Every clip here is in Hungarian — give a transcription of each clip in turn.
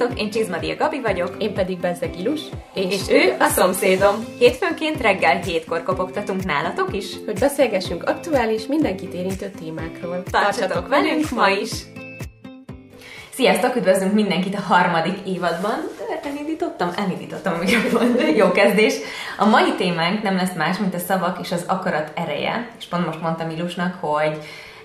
Sziasztok, én Csizmadia Gabi vagyok. Én pedig Bezzeg Ilus. És, és ő a szomszédom. Hétfőnként reggel hétkor kopogtatunk nálatok is, hogy beszélgessünk aktuális, mindenkit érintő témákról. Tartsatok velünk ma is! Sziasztok, üdvözlünk mindenkit a harmadik évadban. Elindítottam? Elindítottam a mikrofon. Jó kezdés. A mai témánk nem lesz más, mint a szavak és az akarat ereje. És pont most mondtam Ilusnak, hogy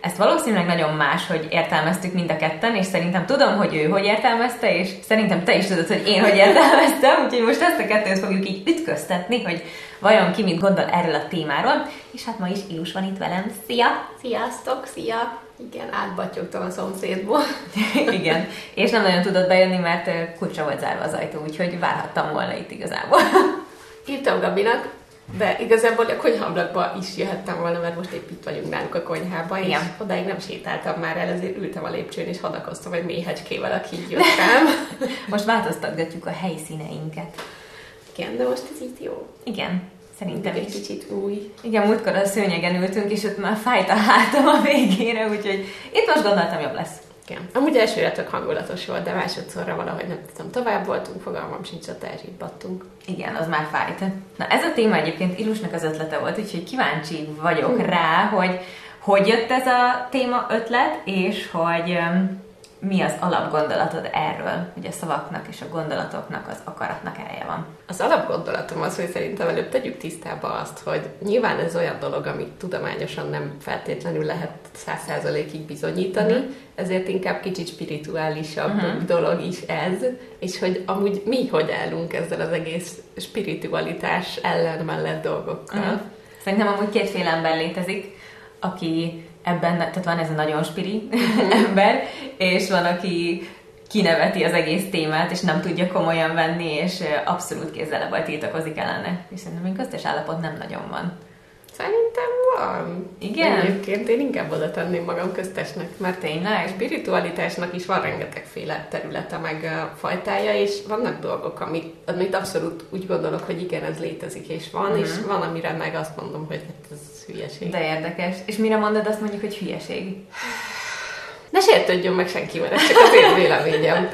ezt valószínűleg nagyon más, hogy értelmeztük mind a ketten, és szerintem tudom, hogy ő hogy értelmezte, és szerintem te is tudod, hogy én hogy értelmeztem, úgyhogy most ezt a kettőt fogjuk így ütköztetni, hogy vajon ki mit gondol erről a témáról, és hát ma is Ilus van itt velem. Szia! Sziasztok, szia! Igen, átbatyogtam a szomszédból. Igen, és nem nagyon tudott bejönni, mert kulcsa volt zárva az ajtó, úgyhogy várhattam volna itt igazából. Írtam Gabinak, de igazából a konyhablakba is jöhettem volna, mert most épp itt vagyunk náluk a konyhában, és Igen. odáig nem sétáltam már el, ezért ültem a lépcsőn, és hadakoztam egy méhecskével, aki így jött rám. most változtatgatjuk a helyszíneinket. Igen, de most ez így jó. Igen, szerintem egy kicsit új. Igen, múltkor a szőnyegen ültünk, és ott már fájt a hátam a végére, úgyhogy itt most gondoltam jobb lesz. Igen. Amúgy elsőre tök hangulatos volt, de másodszorra valahogy nem tudom, tovább voltunk, fogalmam sincs, ott elzsibbattunk. Igen, az már fájt. Na ez a téma egyébként Ilusnak az ötlete volt, úgyhogy kíváncsi vagyok hm. rá, hogy hogy jött ez a téma ötlet, és hogy mi az alapgondolatod erről, hogy a szavaknak és a gondolatoknak, az akaratnak ereje van? Az alapgondolatom az, hogy szerintem előbb tegyük tisztába azt, hogy nyilván ez olyan dolog, amit tudományosan nem feltétlenül lehet száz százalékig bizonyítani, uh-huh. ezért inkább kicsit spirituálisabb uh-huh. dolog is ez, és hogy amúgy mi hogy állunk ezzel az egész spiritualitás ellen mellett dolgokkal. Uh-huh. Szerintem amúgy kétféle ember létezik, aki ebben, tehát van ez a nagyon spiri ember, és van, aki kineveti az egész témát, és nem tudja komolyan venni, és abszolút kézzel vagy tiltakozik ellene. És szerintem még köztes állapot nem nagyon van. Szerintem van. Igen? Egyébként én inkább oda tenném magam köztesnek, mert tényleg spiritualitásnak is van rengetegféle területe, meg fajtája, és vannak dolgok, amit, amit abszolút úgy gondolok, hogy igen, ez létezik, és van, uh-huh. és van, amire meg azt mondom, hogy hát ez hülyeség. De érdekes. És mire mondod azt mondjuk, hogy hülyeség? Ne sértődjön meg senki, mert ez csak az én véleményem.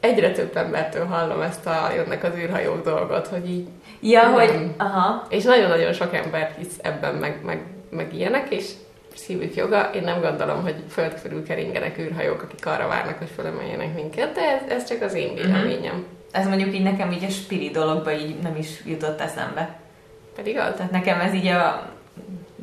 Egyre több embertől hallom ezt a jönnek az űrhajók dolgot, hogy így Ja, nem. hogy... Aha. És nagyon-nagyon sok ember hisz ebben, meg, meg, meg ilyenek, és szívük joga. Én nem gondolom, hogy föld körül keringenek űrhajók, akik arra várnak, hogy fölemeljenek minket, de ez, ez csak az én mhm. véleményem. Uh-huh. Ez mondjuk így nekem így a spiri dologba így nem is jutott eszembe. Pedig az? Tehát nekem ez így a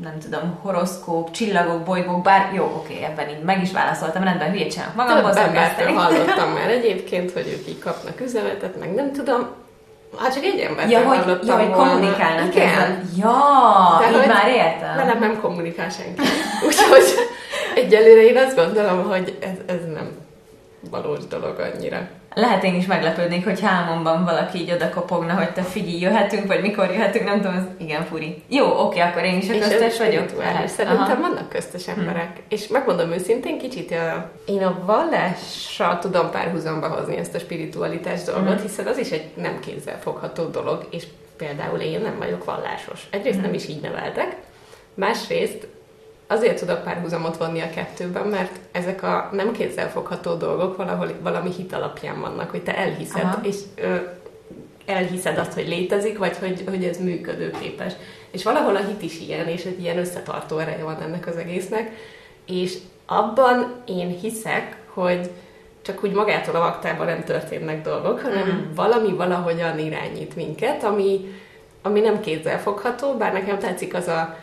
nem tudom, horoszkóp, csillagok, bolygók, bár jó, oké, ebben így meg is válaszoltam, rendben, hülyét csinálok magamból. Több embertől hallottam már egyébként, hogy ők így kapnak üzenetet, meg nem tudom, Hát csak egy ember ja, hogy, ja, hogy kommunikálnak Igen. Ezzel. Ja, De így már értem. Velem nem kommunikál senki. Úgyhogy egyelőre én azt gondolom, hogy ez, ez nem valós dolog annyira. Lehet én is meglepődnék, hogy hámomban valaki így oda kopogna, hogy te figyelj, jöhetünk, vagy mikor jöhetünk, nem tudom, az igen furi. Jó, oké, akkor én is a köztes vagyok. Szerintem Aha. vannak köztes hm. emberek. Hmm. És megmondom őszintén, kicsit a, én a vallással tudom párhuzamba hozni ezt a spiritualitás dolgot, hmm. hiszen az is egy nem kézzel fogható dolog, és például én nem vagyok vallásos. Egyrészt hmm. nem is így neveltek, másrészt azért tudok párhuzamot vonni a kettőben, mert ezek a nem kézzelfogható dolgok valahol valami hit alapján vannak, hogy te elhiszed, Aha. és ö, elhiszed azt, hogy létezik, vagy hogy, hogy ez működőképes. És valahol a hit is ilyen, és egy ilyen összetartó ereje van ennek az egésznek, és abban én hiszek, hogy csak úgy magától a vaktában nem történnek dolgok, hanem mm. valami valahogyan irányít minket, ami, ami nem kézzelfogható, bár nekem tetszik az a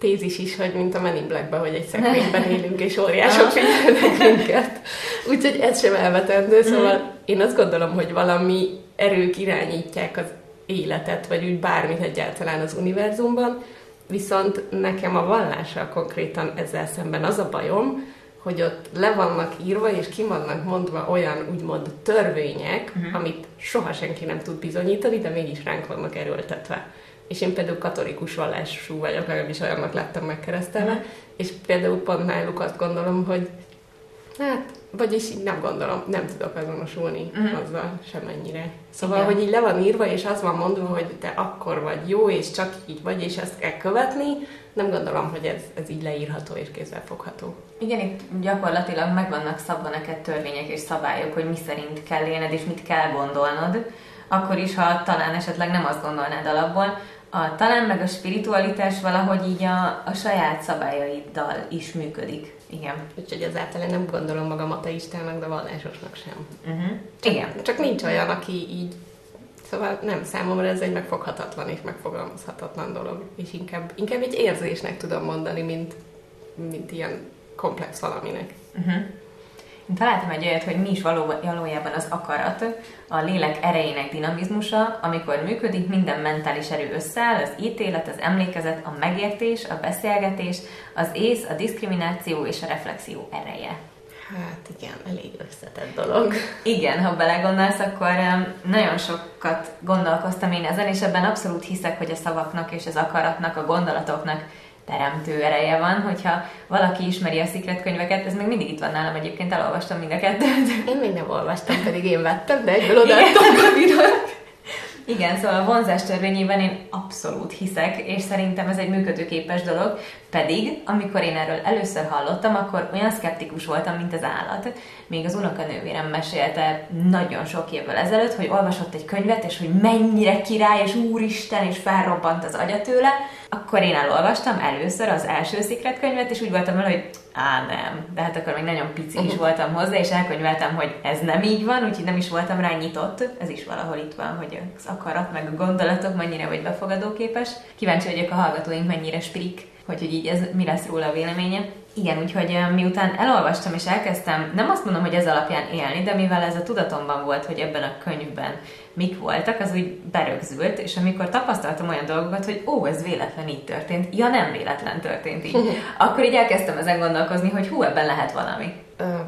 tézis is, hogy mint a Men in black hogy egy szekrényben élünk, és óriások figyelnek minket. Úgyhogy ez sem elvetendő, szóval mm. én azt gondolom, hogy valami erők irányítják az életet, vagy úgy bármit egyáltalán az univerzumban, viszont nekem a vallással konkrétan ezzel szemben az a bajom, hogy ott le vannak írva, és ki vannak mondva olyan úgymond törvények, uh-huh. amit soha senki nem tud bizonyítani, de mégis ránk vannak erőltetve és én például katolikus vallású vagyok, legalábbis olyannak lettem megkeresztelve, és például pont náluk azt gondolom, hogy hát vagyis így nem gondolom, nem tudok azonosulni uh-huh. azzal semennyire. Szóval, Igen. hogy így le van írva, és az van mondva, hogy te akkor vagy jó, és csak így vagy, és ezt kell követni, nem gondolom, hogy ez, ez így leírható és kézzelfogható. Igen, itt gyakorlatilag meg vannak szabva neked törvények és szabályok, hogy mi szerint kell élned és mit kell gondolnod, akkor is, ha talán esetleg nem azt gondolnád alapból, a talán meg a spiritualitás valahogy így a, a saját szabályaiddal is működik. Igen. Úgyhogy ezáltal én nem gondolom magam ateistának, de vallásosnak sem. Uh-huh. Igen. Csak nincs olyan, aki így... Szóval nem, számomra ez egy megfoghatatlan és megfogalmazhatatlan dolog. És inkább, inkább egy érzésnek tudom mondani, mint, mint ilyen komplex valaminek. Uh-huh. Találtam egy olyat, hogy mi is való, valójában az akarat, a lélek erejének dinamizmusa, amikor működik, minden mentális erő összeáll, az ítélet, az emlékezet, a megértés, a beszélgetés, az ész, a diszkrimináció és a reflexió ereje. Hát igen, elég összetett dolog. Igen, ha belegondolsz, akkor nagyon sokat gondolkoztam én ezen, és ebben abszolút hiszek, hogy a szavaknak és az akaratnak, a gondolatoknak teremtő ereje van, hogyha valaki ismeri a Secret könyveket, ez még mindig itt van nálam egyébként, elolvastam mind a kettőt. Én még nem olvastam, pedig én vettem, de egyből odaadtam a. Igen, szóval a vonzás törvényében én abszolút hiszek, és szerintem ez egy működőképes dolog, pedig amikor én erről először hallottam, akkor olyan szkeptikus voltam, mint az állat. Még az unokanővérem mesélte nagyon sok évvel ezelőtt, hogy olvasott egy könyvet, és hogy mennyire király, és úristen, és felrobbant az agya tőle. Akkor én elolvastam először az első Secret könyvet, és úgy voltam vele, hogy á, nem. De hát akkor még nagyon pici is voltam hozzá, és elkönyveltem, hogy ez nem így van, úgyhogy nem is voltam rá nyitott. Ez is valahol itt van, hogy az akarat, meg a gondolatok mennyire vagy befogadóképes. Kíváncsi vagyok a hallgatóink mennyire spirik, hogy, hogy így ez mi lesz róla a véleménye. Igen, úgyhogy miután elolvastam és elkezdtem, nem azt mondom, hogy ez alapján élni, de mivel ez a tudatomban volt, hogy ebben a könyvben mik voltak, az úgy berögzült, és amikor tapasztaltam olyan dolgokat, hogy ó, ez véletlen így történt, ja nem véletlen történt így, akkor így elkezdtem ezen gondolkozni, hogy hú, ebben lehet valami.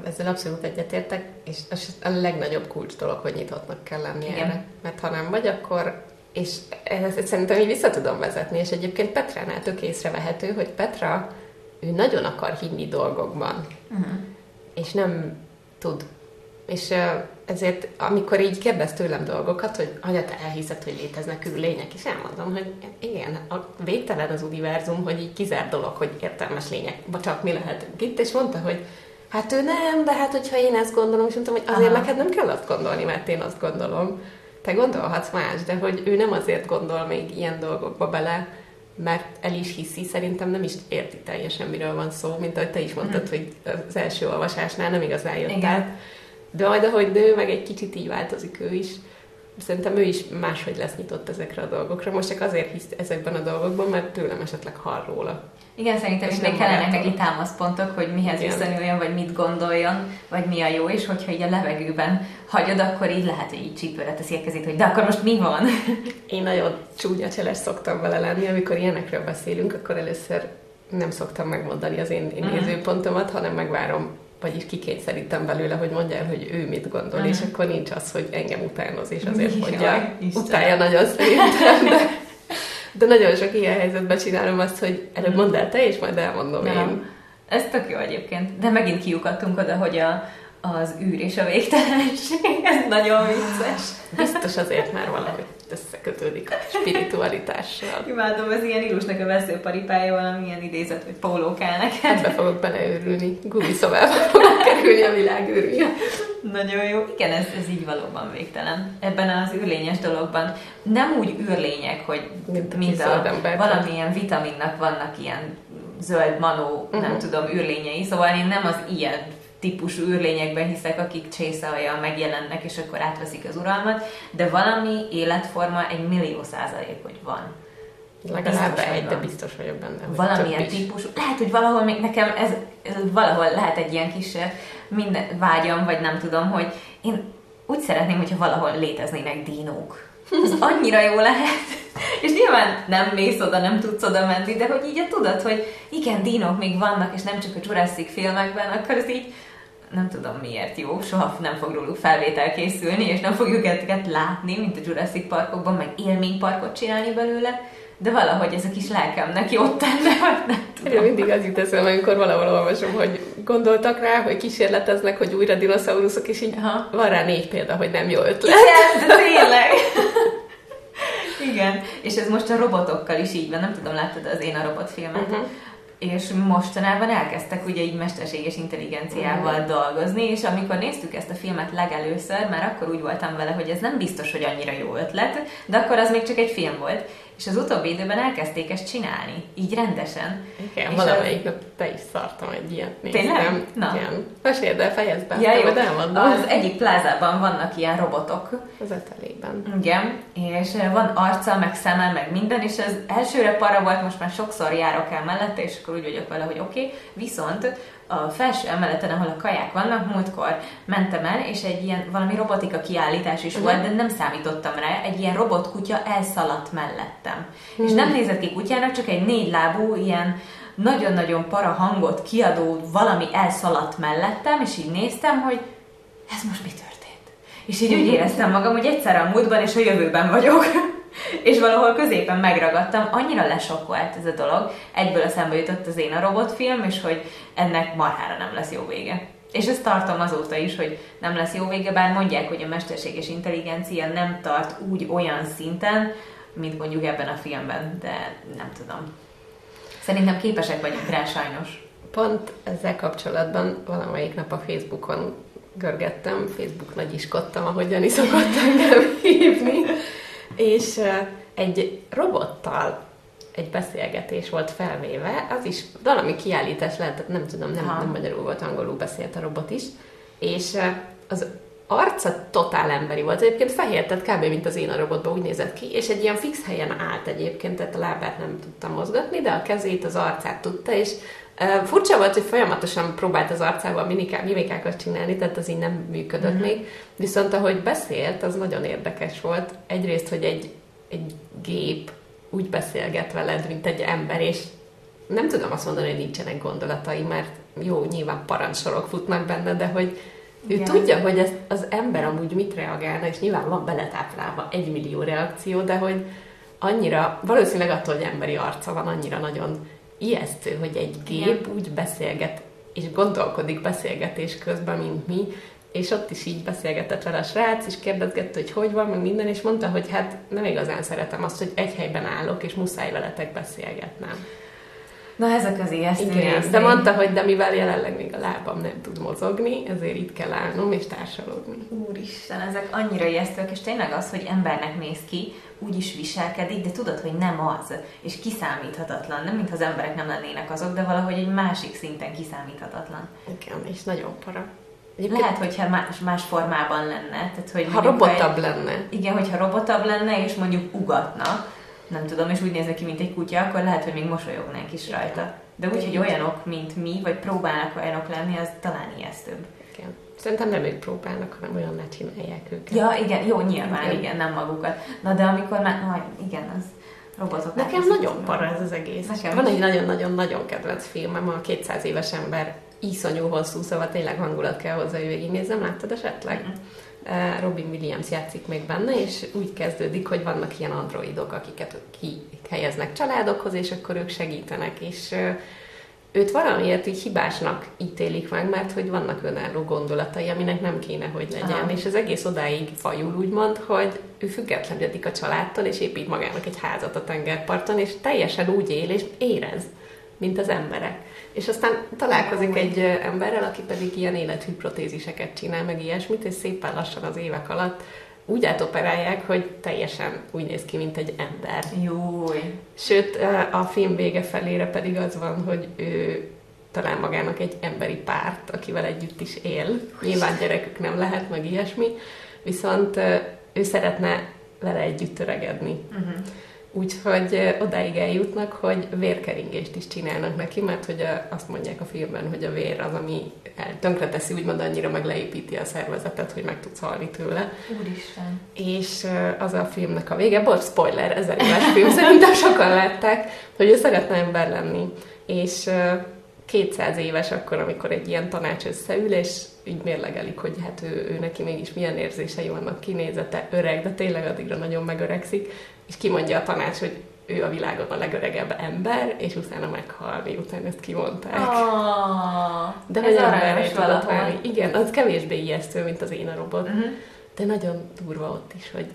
Ezzel abszolút egyetértek, és az a legnagyobb kulcs dolog, hogy nyitottnak kell lenni Igen. erre. Mert ha nem vagy, akkor és ezt szerintem így vissza tudom vezetni, és egyébként Petránál tök észrevehető, hogy Petra, ő nagyon akar hinni dolgokban, Uh-huh. és nem tud. És ezért, amikor így kérdez tőlem dolgokat, hogy anya, te elhiszed, hogy léteznek űrlények, és elmondom, hogy igen, a végtelen az univerzum, hogy így kizár dolog, hogy értelmes lények, vagy csak mi lehetünk itt, és mondta, hogy hát ő nem, de hát hogyha én ezt gondolom, és mondtam, hogy azért Aha. neked nem kell azt gondolni, mert én azt gondolom. Te gondolhatsz más, de hogy ő nem azért gondol még ilyen dolgokba bele, mert el is hiszi, szerintem nem is érti teljesen, miről van szó, mint ahogy te is mondtad, hogy az első olvasásnál nem igazán jött Igen. át. De majd ahogy nő, meg egy kicsit így változik ő is. Szerintem ő is máshogy lesz nyitott ezekre a dolgokra. Most csak azért hisz ezekben a dolgokban, mert tőlem esetleg hall róla. Igen, szerintem is még kellenek neki támaszpontok, hogy mihez Igen. viszonyuljon, vagy mit gondoljon, vagy mi a jó, és hogyha így a levegőben hagyod, akkor így lehet, hogy így csípőre teszi a kezét, hogy de akkor most mi van? Én nagyon csúnya cseles szoktam vele lenni, amikor ilyenekről beszélünk, akkor először nem szoktam megmondani az én, én Mhm. nézőpontomat, hanem megvárom, vagyis kikényszerítem belőle, hogy mondja el, hogy ő mit gondol, Mhm. és akkor nincs az, hogy engem utánoz, és azért Jaj, mondja. Istenem. Utálja nagyon szerintem, de, de nagyon sok ilyen helyzetben csinálom azt, hogy előbb mondd el te, és majd elmondom én. Nem. Ez tök jó egyébként. De megint kiukadtunk oda, hogy a, az űr és a végtelenség, ez nagyon vicces. Biztos azért már valahogy összekötődik a spiritualitással. Imádom, az ilyen Ilusnak a veszőparipája valamilyen idézet, hogy póló kell neked. Ebbe fogok beleőrülni, gumiszobába fogok kerülni a világ űrűje. Nagyon jó. Igen, ez, ez így valóban végtelen. Ebben az űrlényes dologban nem úgy űrlények, hogy Mint a mint a, valamilyen vitaminnak vannak ilyen zöld manó, uh-huh. nem Mhm. tudom, űrlényei. Szóval én nem az ilyen típusú űrlényekben hiszek, akik csészalja megjelennek, és akkor átveszik az uralmat, de valami életforma egy millió százalék, hogy van. Legalább egy, de biztos vagyok benne. hogy valamilyen típusú, lehet, hogy valahol még nekem ez, ez valahol lehet egy ilyen kis eh, minden vágyam, vagy nem tudom, hogy én úgy szeretném, hogyha valahol léteznének dinók. Ez annyira jó lehet. És nyilván nem mész oda, nem tudsz oda menni, de hogy így a tudod, hogy igen, dinók még vannak, és nem csak a Jurassic filmekben, akkor ez így nem tudom miért jó, soha nem fog róluk felvétel készülni, és nem fogjuk ezeket látni, mint a Jurassic Parkokban, meg élményparkot csinálni belőle, de valahogy ez a kis lelkem neki ott tenne, vagy nem tudom. Én mindig az jut eszembe, amikor valahol olvasom, hogy gondoltak rá, hogy kísérleteznek, hogy újra dinoszauruszok, és így Aha. van rá négy példa, hogy nem jó ötlet. Igen, de tényleg. Igen, és ez most a robotokkal is így van, nem tudom, láttad az Én a robot filmet? Mhm. És mostanában elkezdtek ugye így mesterséges intelligenciával Mhm. dolgozni, és amikor néztük ezt a filmet legelőször, már akkor úgy voltam vele, hogy ez nem biztos, hogy annyira jó ötlet, de akkor az még csak egy film volt. És az utóbbi időben elkezdték ezt csinálni, így rendesen. Igen, És valamelyik nap te is szartam egy ilyet néztem. Tényleg? Na. Igen. Meséld el, fejezd be, Ja, jó. elmondom. Az egyik plázában vannak ilyen robotok, Az etelében. Igen, és van arca, meg szeme, meg minden, és az elsőre para volt, most már sokszor járok el mellette, és akkor úgy vagyok vele, hogy oké, okay. viszont a felső emeleten, ahol a kaják vannak, múltkor mentem el, és egy ilyen valami robotika kiállítás is volt, de nem számítottam rá, egy ilyen robotkutya elszaladt mellettem. És nem nézett ki kutyának, csak egy négy lábú, ilyen nagyon-nagyon para hangot kiadó valami elszaladt mellettem, és így néztem, hogy ez most mi történt? És így úgy éreztem magam, hogy egyszer a múltban és a jövőben vagyok. És valahol középen megragadtam, annyira lesokkolt ez a dolog, egyből eszembe jutott az én a robotfilm, és hogy ennek marhára nem lesz jó vége. És ezt tartom azóta is, hogy nem lesz jó vége, bár mondják, hogy a mesterséges intelligencia nem tart úgy olyan szinten, mint mondjuk ebben a filmben, de nem tudom. Szerintem képesek vagyunk rá sajnos. Pont ezzel kapcsolatban valamelyik nap a Facebookon görgettem, Facebook nagyiskodtam, ahogy Jani szokott engem hívni, és egy robottal egy beszélgetés volt felvéve, az is valami kiállítás lehetett, nem tudom, nem, nem magyarul volt, angolul beszélt a robot is, és az arca totál emberi volt. Egyébként fehér, tehát kb. mint az én a robotban úgy nézett ki, és egy ilyen fix helyen állt egyébként, tehát a lábát nem tudta mozgatni, de a kezét, az arcát tudta, és uh, furcsa volt, hogy folyamatosan próbált az arcával mimiká- mimikákat csinálni, tehát az így nem működött uh-huh. még. Viszont ahogy beszélt, az nagyon érdekes volt. Egyrészt, hogy egy, egy gép úgy beszélget veled, mint egy ember, és nem tudom azt mondani, hogy nincsenek gondolatai, mert jó, nyilván parancsorok futnak benne, de hogy ő Igen. tudja, hogy ez, az ember amúgy mit reagálna, és nyilván van beletáplálva egy millió reakció, de hogy annyira, valószínűleg attól, hogy emberi arca van, annyira nagyon ijesztő, hogy egy gép úgy beszélget, és gondolkodik beszélgetés közben, mint mi, és ott is így beszélgetett vele a srác, és kérdezgette, hogy hogy van, meg minden, és mondta, hogy hát nem igazán szeretem azt, hogy egy helyben állok, és muszáj veletek beszélgetnem. Na ez a közéjesztő Igen, rész. de mondta, hogy de mivel jelenleg még a lábam nem tud mozogni, ezért itt kell állnom és társalogni. Úristen, ezek annyira ijesztők, és tényleg az, hogy embernek néz ki, úgy is viselkedik, de tudod, hogy nem az, és kiszámíthatatlan. Nem, mintha az emberek nem lennének azok, de valahogy egy másik szinten kiszámíthatatlan. Igen, és nagyon para. Lehet, hogyha más, más formában lenne. Tehát, hogy ha robotabb egy, lenne. Igen, hogyha robotabb lenne, és mondjuk ugatna, nem tudom, és úgy néz ki, mint egy kutya, akkor lehet, hogy még mosolyognánk is rajta. De úgy, hogy olyanok, mint mi, vagy próbálnak olyanok lenni, az talán ijesztőbb. Igen. Szerintem nem ők próbálnak, hanem olyan ne csinálják őket. Ja, igen, jó, nyilván, Igen. igen, nem magukat. Na, de amikor már, na, igen, az robotok. Nekem nagyon para ez az egész. Nekem Van egy nagyon-nagyon-nagyon kedvenc filmem, a 200 éves ember iszonyú hosszú, szóval tényleg hangulat kell hozzá, hogy végignézzem. Láttad esetleg? Eh, Robin Williams játszik még benne, és úgy kezdődik, hogy vannak ilyen androidok, akiket kihelyeznek családokhoz, és akkor ők segítenek, és őt valamiért így hibásnak ítélik meg, mert hogy vannak önálló gondolatai, aminek nem kéne, hogy legyen. Aha. És ez egész odáig fajul, úgymond, hogy ő függetlenedik a családtól, és épít magának egy házat a tengerparton, és teljesen úgy él, és érez, mint az emberek. És aztán találkozik egy emberrel, aki pedig ilyen élethűprotéziseket csinál, meg ilyesmit, és szépen lassan az évek alatt úgy átoperálják, hogy teljesen úgy néz ki, mint egy ember. Júj. Sőt, a film vége felére pedig az van, hogy ő talál magának egy emberi párt, akivel együtt is él. Nyilván gyerekük nem lehet, meg ilyesmi, viszont ő szeretne vele együtt öregedni. Uh-huh. Úgyhogy odáig eljutnak, hogy vérkeringést is csinálnak neki, mert hogy a, azt mondják a filmben, hogy a vér az, ami tönkreteszi, úgymond annyira meg leépíti a szervezetet, hogy meg tudsz halni tőle. Úristen. És az a filmnek a vége, bocs, spoiler, ezer éves film, szerintem sokan látták, hogy ő szeretne ember lenni. És ö, 200 éves akkor, amikor egy ilyen tanács összeül, és így mérlegelik, hogy hát ő, ő neki mégis milyen érzései vannak, kinézete, öreg, de tényleg addigra nagyon megöregszik, és kimondja a tanács, hogy ő a világon a legöregebb ember, és utána meghal, miután ezt kimondták. Oh, De ez hogy emberré tudott válni. Igen, az kevésbé ijesztő, mint az én a robot. Uh-huh. De nagyon durva ott is, hogy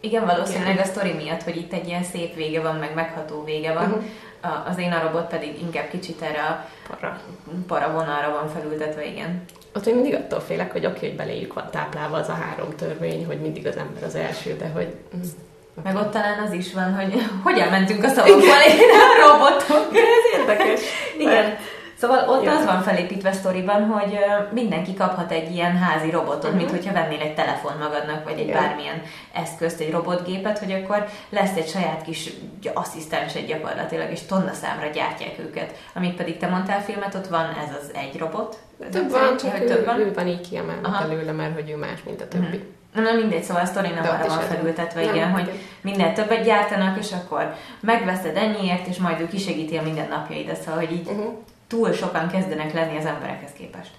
Igen, valószínűleg a sztori miatt, hogy itt egy ilyen szép vége van, meg megható vége van. Uh-huh. A- Az én a robot pedig inkább kicsit erre a para. paravonalra van felültetve, igen. Ott még mindig attól félek, hogy oké, hogy beléjük van táplálva az a három törvény, hogy mindig az ember az első, de hogy... mm, Meg ott talán az is van, hogy hogyan mentünk a szavakból én a robotok. Ez érdekes. Igen. Szóval ott Ja. az van felépítve sztoriban, hogy mindenki kaphat egy ilyen házi robotot, Mhm. mint hogyha vennél egy telefon magadnak, vagy egy Igen. bármilyen eszközt, egy robotgépet, hogy akkor lesz egy saját kis asszisztensed gyakorlatilag, és tonna számra gyártják őket. Amíg pedig te mondtál filmet, ott van ez az egy robot. Több van, csak hogy ő, több van. ő van így kiemelve belőle, mert hogy ő más, mint a többi. Mhm. Nem, nem mindegy, szóval a sztori nem arra van felültetve, Nem, igen, hogy igen. minél többet gyártanak, és akkor megveszed ennyiért, és majd ő kisegíti a minden napjaidat, szóval, hogy így Uh-huh. túl sokan kezdenek lenni az emberekhez képest.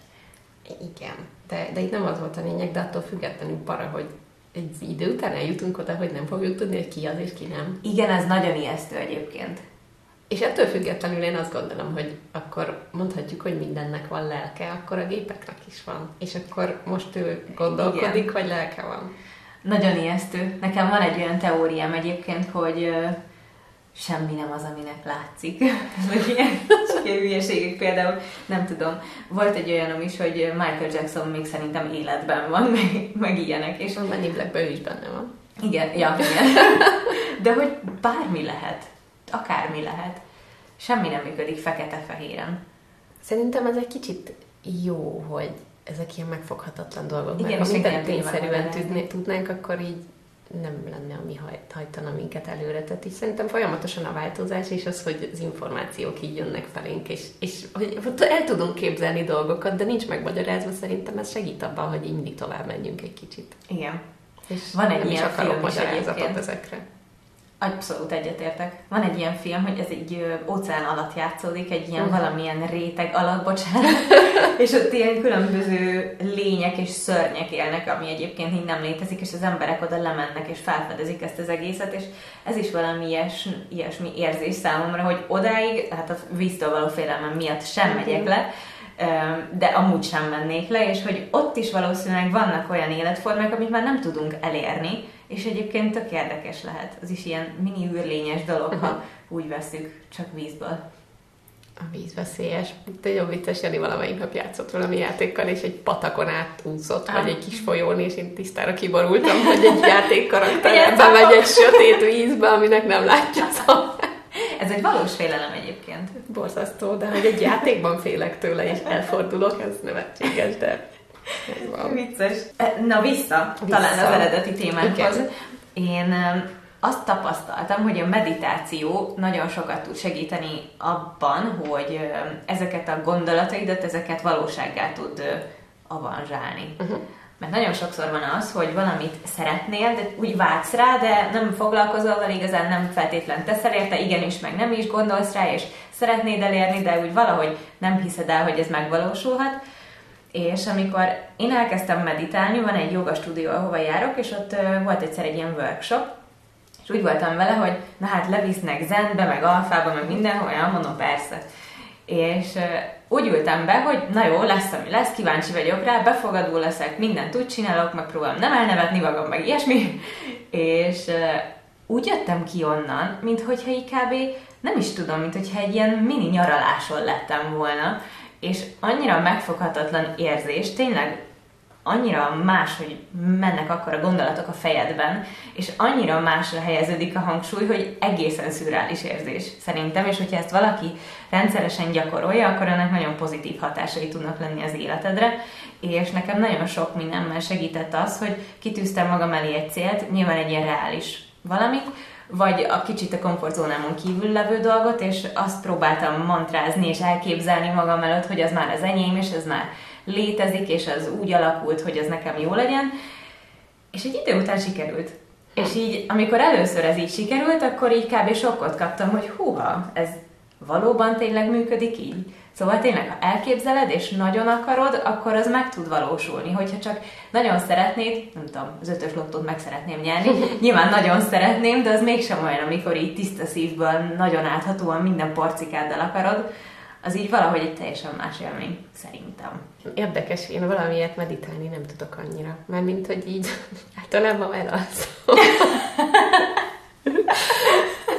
Igen, de, de itt nem az volt a lényeg, de attól függetlenül para, hogy egy idő után eljutunk oda, hogy nem fogjuk tudni, hogy ki az és ki nem. Igen, ez nagyon ijesztő egyébként. És ettől függetlenül én azt gondolom, hogy akkor mondhatjuk, hogy mindennek van lelke, akkor a gépeknek is van. És akkor most ő gondolkodik, Igen. hogy lelke van. Nagyon ijesztő. Nekem van egy olyan teóriám egyébként, hogy semmi nem az, aminek látszik. Vagy ilyen, hülyeségek például, nem tudom. Volt egy olyanom is, hogy Michael Jackson még szerintem életben van, meg, meg ilyenek, és a Blackben ő is benne van. Igen, ja, igen. De hogy bármi lehet, akármi lehet. Semmi nem működik fekete-fehéren. Szerintem ez egy kicsit jó, hogy ezek ilyen megfoghatatlan dolgok. Igen, mert ha mindent tényszerűen tudnánk, akkor így nem lenne, ami hajt, hajtana minket előre. Tehát így szerintem folyamatosan a változás, és az, hogy az információk így jönnek felénk, és, és hogy el tudunk képzelni dolgokat, de nincs megmagyarázva, szerintem ez segít abban, hogy így mindig tovább menjünk egy kicsit. Igen. És Van egy ilyen film is ezekre. Abszolút egyetértek. Van egy ilyen film, hogy ez egy ö, óceán alatt játszódik, egy ilyen Mhm. valamilyen réteg alatt, bocsánat, és ott ilyen különböző lények és szörnyek élnek, ami egyébként így nem létezik, és az emberek oda lemennek és felfedezik ezt az egészet, és ez is valami ilyes, ilyesmi érzés számomra, hogy odáig, hát a víztől való félelmem miatt sem Mhm. megyek le, de amúgy sem mennék le, és hogy ott is valószínűleg vannak olyan életformák, amit már nem tudunk elérni, és egyébként tök érdekes lehet. Az is ilyen mini űrlényes dolog, ha úgy veszük, csak vízből. A víz veszélyes. De jobb vicces, Jani valamelyik nap játszott valami játékkal, és egy patakon átúszott, Ah. vagy egy kis folyón, és én tisztára kiborultam, hogy egy játékkarakter Ilyen bemegy patak. egy sötét vízbe, aminek nem látja szó. Ez egy valós félelem egyébként. Borzasztó, de hogy egy játékban félek tőle, és elfordulok, ez nevetséges, de Vicces. Na vissza, Vissza. talán az eredeti témánkhoz. Igen. Én azt tapasztaltam, hogy a meditáció nagyon sokat tud segíteni abban, hogy ezeket a gondolataidat, ezeket valósággá tud avanzsálni. Uh-huh. Mert nagyon sokszor van az, hogy valamit szeretnél, de úgy vágysz rá, de nem foglalkozol vele, igazán nem feltétlen teszel érte, igenis, meg nem is gondolsz rá, és szeretnéd elérni, de úgy valahogy nem hiszed el, hogy ez megvalósulhat. És amikor én elkezdtem meditálni, van egy joga stúdió, ahova járok, és ott volt egyszer egy ilyen workshop, és úgy voltam vele, hogy na hát levisznek zenbe, meg alfába, meg mindenhol, ja, mondom persze. És úgy ültem be, hogy na jó, lesz, ami lesz, kíváncsi vagyok rá, befogadó leszek, mindent úgy csinálok, meg próbálom nem elnevetni magam, meg ilyesmi. És úgy jöttem ki onnan, mint hogyha így kb. nem is tudom, mint hogyha egy ilyen mini nyaraláson lettem volna, és annyira megfoghatatlan érzés, tényleg annyira más, hogy mennek akkor a gondolatok a fejedben, és annyira másra helyeződik a hangsúly, hogy egészen szürreális érzés szerintem, és hogyha ezt valaki rendszeresen gyakorolja, akkor ennek nagyon pozitív hatásai tudnak lenni az életedre, és nekem nagyon sok mindenben segített az, hogy kitűztem magam elé egy célt, nyilván egy ilyen reális valamit, vagy a kicsit a komfortzónámon kívül levő dolgot, és azt próbáltam mantrázni és elképzelni magam előtt, hogy az már az enyém, és ez már létezik, és az úgy alakult, hogy ez nekem jó legyen. És egy idő után sikerült. És így, amikor először ez így sikerült, akkor így kb. sokkot kaptam, hogy húha, ez valóban tényleg működik így? Szóval tényleg, ha elképzeled és nagyon akarod, akkor az meg tud valósulni. Hogyha csak nagyon szeretnéd, nem tudom, az ötös lottót meg szeretném nyerni, nyilván nagyon szeretném, de az mégsem olyan, amikor így tiszta szívből, nagyon áthatóan minden porcikáddal akarod, az így valahogy egy teljesen más élmény, szerintem. Érdekes, én valamiért meditálni nem tudok annyira. Mert mint, hogy így általában elalszom.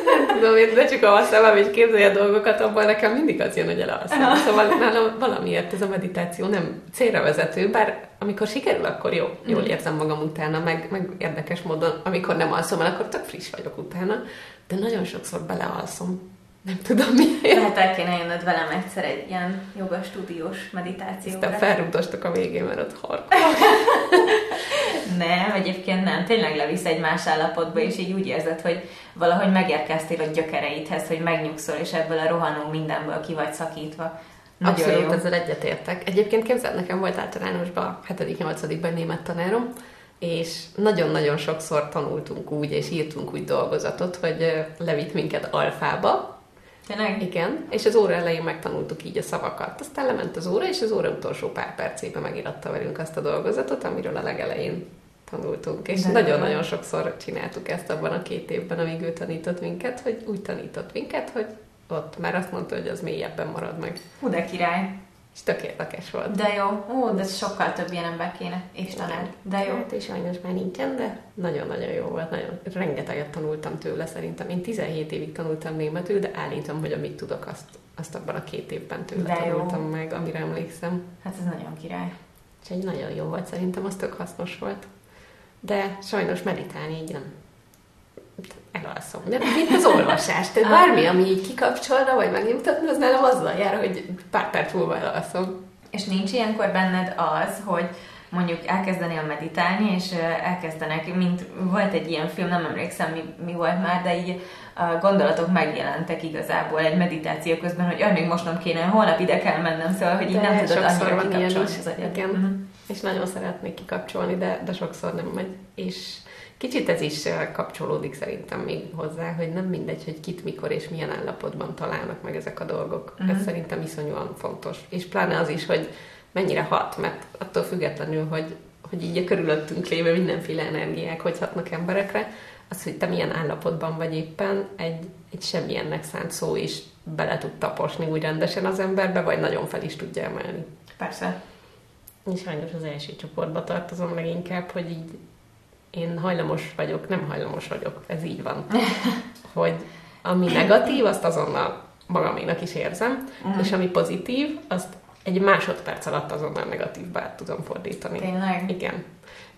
nem tudom, én de csak a szemem, és képzelje a dolgokat, abban nekem mindig az jön, hogy elalszom. Szóval nálam valamiért ez a meditáció nem célra vezető, bár amikor sikerül, akkor jó, jól mm. érzem magam utána, meg, meg érdekes módon, amikor nem alszom el, akkor tök friss vagyok utána, de nagyon sokszor belealszom nem tudom miért. Lehet el kéne jönnöd velem egyszer egy ilyen joga stúdiós meditációra. Aztán felrúgdostok a végén, mert ott harkol. nem, egyébként nem. Tényleg levisz egy más állapotba, és így úgy érzed, hogy valahogy megérkeztél a gyökereidhez, hogy megnyugszol, és ebből a rohanó mindenből ki vagy szakítva. Nagyon Abszolút, jó. ezzel egyetértek. Egyébként képzeld, nekem volt általánosban, 7.-8. német tanárom, és nagyon-nagyon sokszor tanultunk úgy, és írtunk úgy dolgozatot, hogy levitt minket alfába, Tényleg? Igen, és az óra elején megtanultuk így a szavakat. Aztán lement az óra, és az óra utolsó pár percében megiratta velünk azt a dolgozatot, amiről a legelején tanultunk. És nagyon-nagyon sokszor csináltuk ezt abban a két évben, amíg ő tanított minket, hogy úgy tanított minket, hogy ott már azt mondta, hogy az mélyebben marad meg. Hú, de király! És tök érdekes volt. De jó. Ó, de sokkal több ilyen ember kéne. És tanár. De jó. Hát és sajnos már nincsen, de nagyon-nagyon jó volt. Nagyon, rengeteget tanultam tőle szerintem. Én 17 évig tanultam németül, de állítom, hogy amit tudok, azt, azt abban a két évben tőle de tanultam jó. meg, amire emlékszem. Hát ez nagyon király. Egy nagyon jó volt, szerintem az tök hasznos volt. De sajnos meditálni így nem elalszom. De mint az olvasás. Tehát bármi, ami így kikapcsolna, vagy megnyugtatna, az nálam azzal jár, hogy pár perc múlva elalszom. És nincs ilyenkor benned az, hogy mondjuk elkezdenél meditálni, és elkezdenek, mint volt egy ilyen film, nem emlékszem mi, mi volt már, de így a gondolatok megjelentek igazából egy meditáció közben, hogy még most nem kéne, holnap ide kell mennem, szóval, hogy így de nem tudod annyira kikapcsolni az agyat. Igen. Uh-huh. És nagyon szeretnék kikapcsolni, de, de sokszor nem megy. És Kicsit ez is kapcsolódik szerintem még hozzá, hogy nem mindegy, hogy kit, mikor és milyen állapotban találnak meg ezek a dolgok. Uh-huh. Ez mhm. szerintem iszonyúan fontos. És pláne az is, hogy mennyire hat, mert attól függetlenül, hogy, hogy így a körülöttünk lévő mindenféle energiák hogy hatnak emberekre, az, hogy te milyen állapotban vagy éppen, egy, egy semmilyennek szánt szó is bele tud taposni úgy rendesen az emberbe, vagy nagyon fel is tudja emelni. Persze. És sajnos az első csoportba tartozom leginkább, hogy így én hajlamos vagyok, nem hajlamos vagyok, ez így van. Hogy ami negatív, azt azonnal magaménak is érzem, uh-huh. és ami pozitív, azt egy másodperc alatt azonnal negatívba át tudom fordítani. Tényleg? Igen.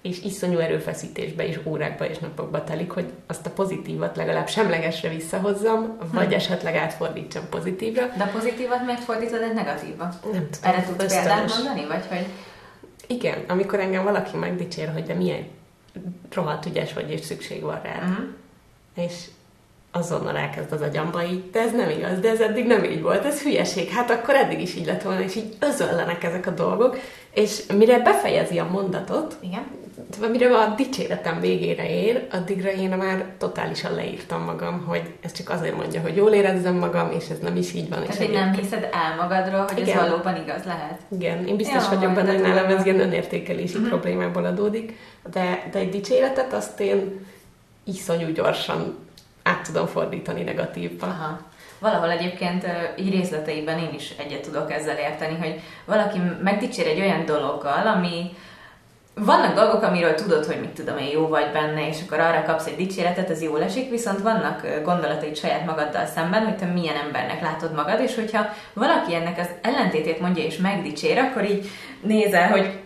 És iszonyú erőfeszítésbe és órákba és napokba telik, hogy azt a pozitívat legalább semlegesre visszahozzam, vagy hm. esetleg átfordítsam pozitívra. De a pozitívat miért fordítod egy negatívba? Nem tudom. Erre tudsz példát mondani, vagy hogy... Igen, amikor engem valaki megdicsér, hogy de milyen rohadt ügyes vagy, és szükség van rá. Uh-huh. És azonnal elkezd az agyamba így, de ez nem igaz, de ez eddig nem így volt, ez hülyeség, hát akkor eddig is így lett volna, és így özöllenek ezek a dolgok, és mire befejezi a mondatot, Igen. Mire a dicséretem végére ér, addigra én már totálisan leírtam magam, hogy ez csak azért mondja, hogy jól érezzem magam, és ez nem is így van. Tehát, hogy nem hiszed el magadról, hogy Igen. ez valóban igaz lehet. Igen, én biztos ja, vagyok benne, hogy nálam ez ilyen önértékelési mm-hmm. problémából adódik, de, de egy dicséretet azt én iszonyú gyorsan át tudom fordítani negatívba. Aha. Valahol egyébként így részleteiben én is egyet tudok ezzel érteni, hogy valaki megdicsér egy olyan dologgal, ami vannak dolgok, amiről tudod, hogy mit tudom én, jó vagy benne, és akkor arra kapsz egy dicséretet, ez jól esik, viszont vannak gondolataid saját magaddal szemben, hogy te milyen embernek látod magad, és hogyha valaki ennek az ellentétét mondja és megdicsér, akkor így nézel, hogy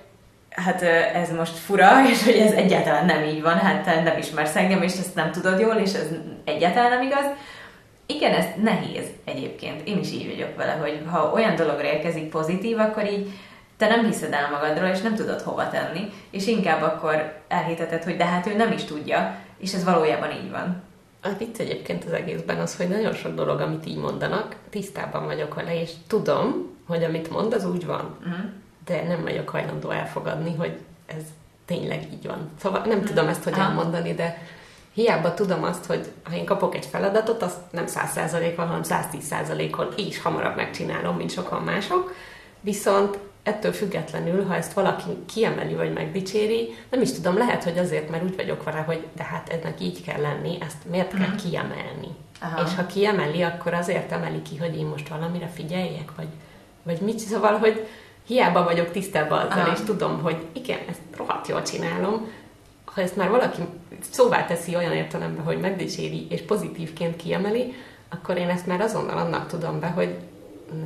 hát ez most fura, és hogy ez egyáltalán nem így van, hát te nem ismersz engem, és ezt nem tudod jól, és ez egyáltalán nem igaz. Igen, ez nehéz egyébként. Én is így vagyok vele, hogy ha olyan dologra érkezik pozitív, akkor így te nem hiszed el magadról, és nem tudod hova tenni, és inkább akkor elhiteted, hogy de hát ő nem is tudja, és ez valójában így van. A vicc egyébként az egészben az, hogy nagyon sok dolog, amit így mondanak, tisztában vagyok vele, és tudom, hogy amit mond, az úgy van. Uh-huh de nem vagyok hajlandó elfogadni, hogy ez tényleg így van. Szóval nem tudom ezt hogyan mondani, de hiába tudom azt, hogy ha én kapok egy feladatot, azt nem 100%-kal, hanem 110%-kal is hamarabb megcsinálom, mint sokan mások. Viszont ettől függetlenül, ha ezt valaki kiemeli vagy megdicséri, nem is tudom, lehet, hogy azért, mert úgy vagyok vele, hogy de hát ennek így kell lenni, ezt miért kell uh-huh. kiemelni? Aha. És ha kiemeli, akkor azért emeli ki, hogy én most valamire figyeljek, vagy, vagy mit, szóval, hogy hiába vagyok tisztában azzal, Aha. és tudom, hogy igen, ezt rohadt jól csinálom, ha ezt már valaki szóvá teszi olyan értelemben, hogy megdicséri és pozitívként kiemeli, akkor én ezt már azonnal annak tudom be, hogy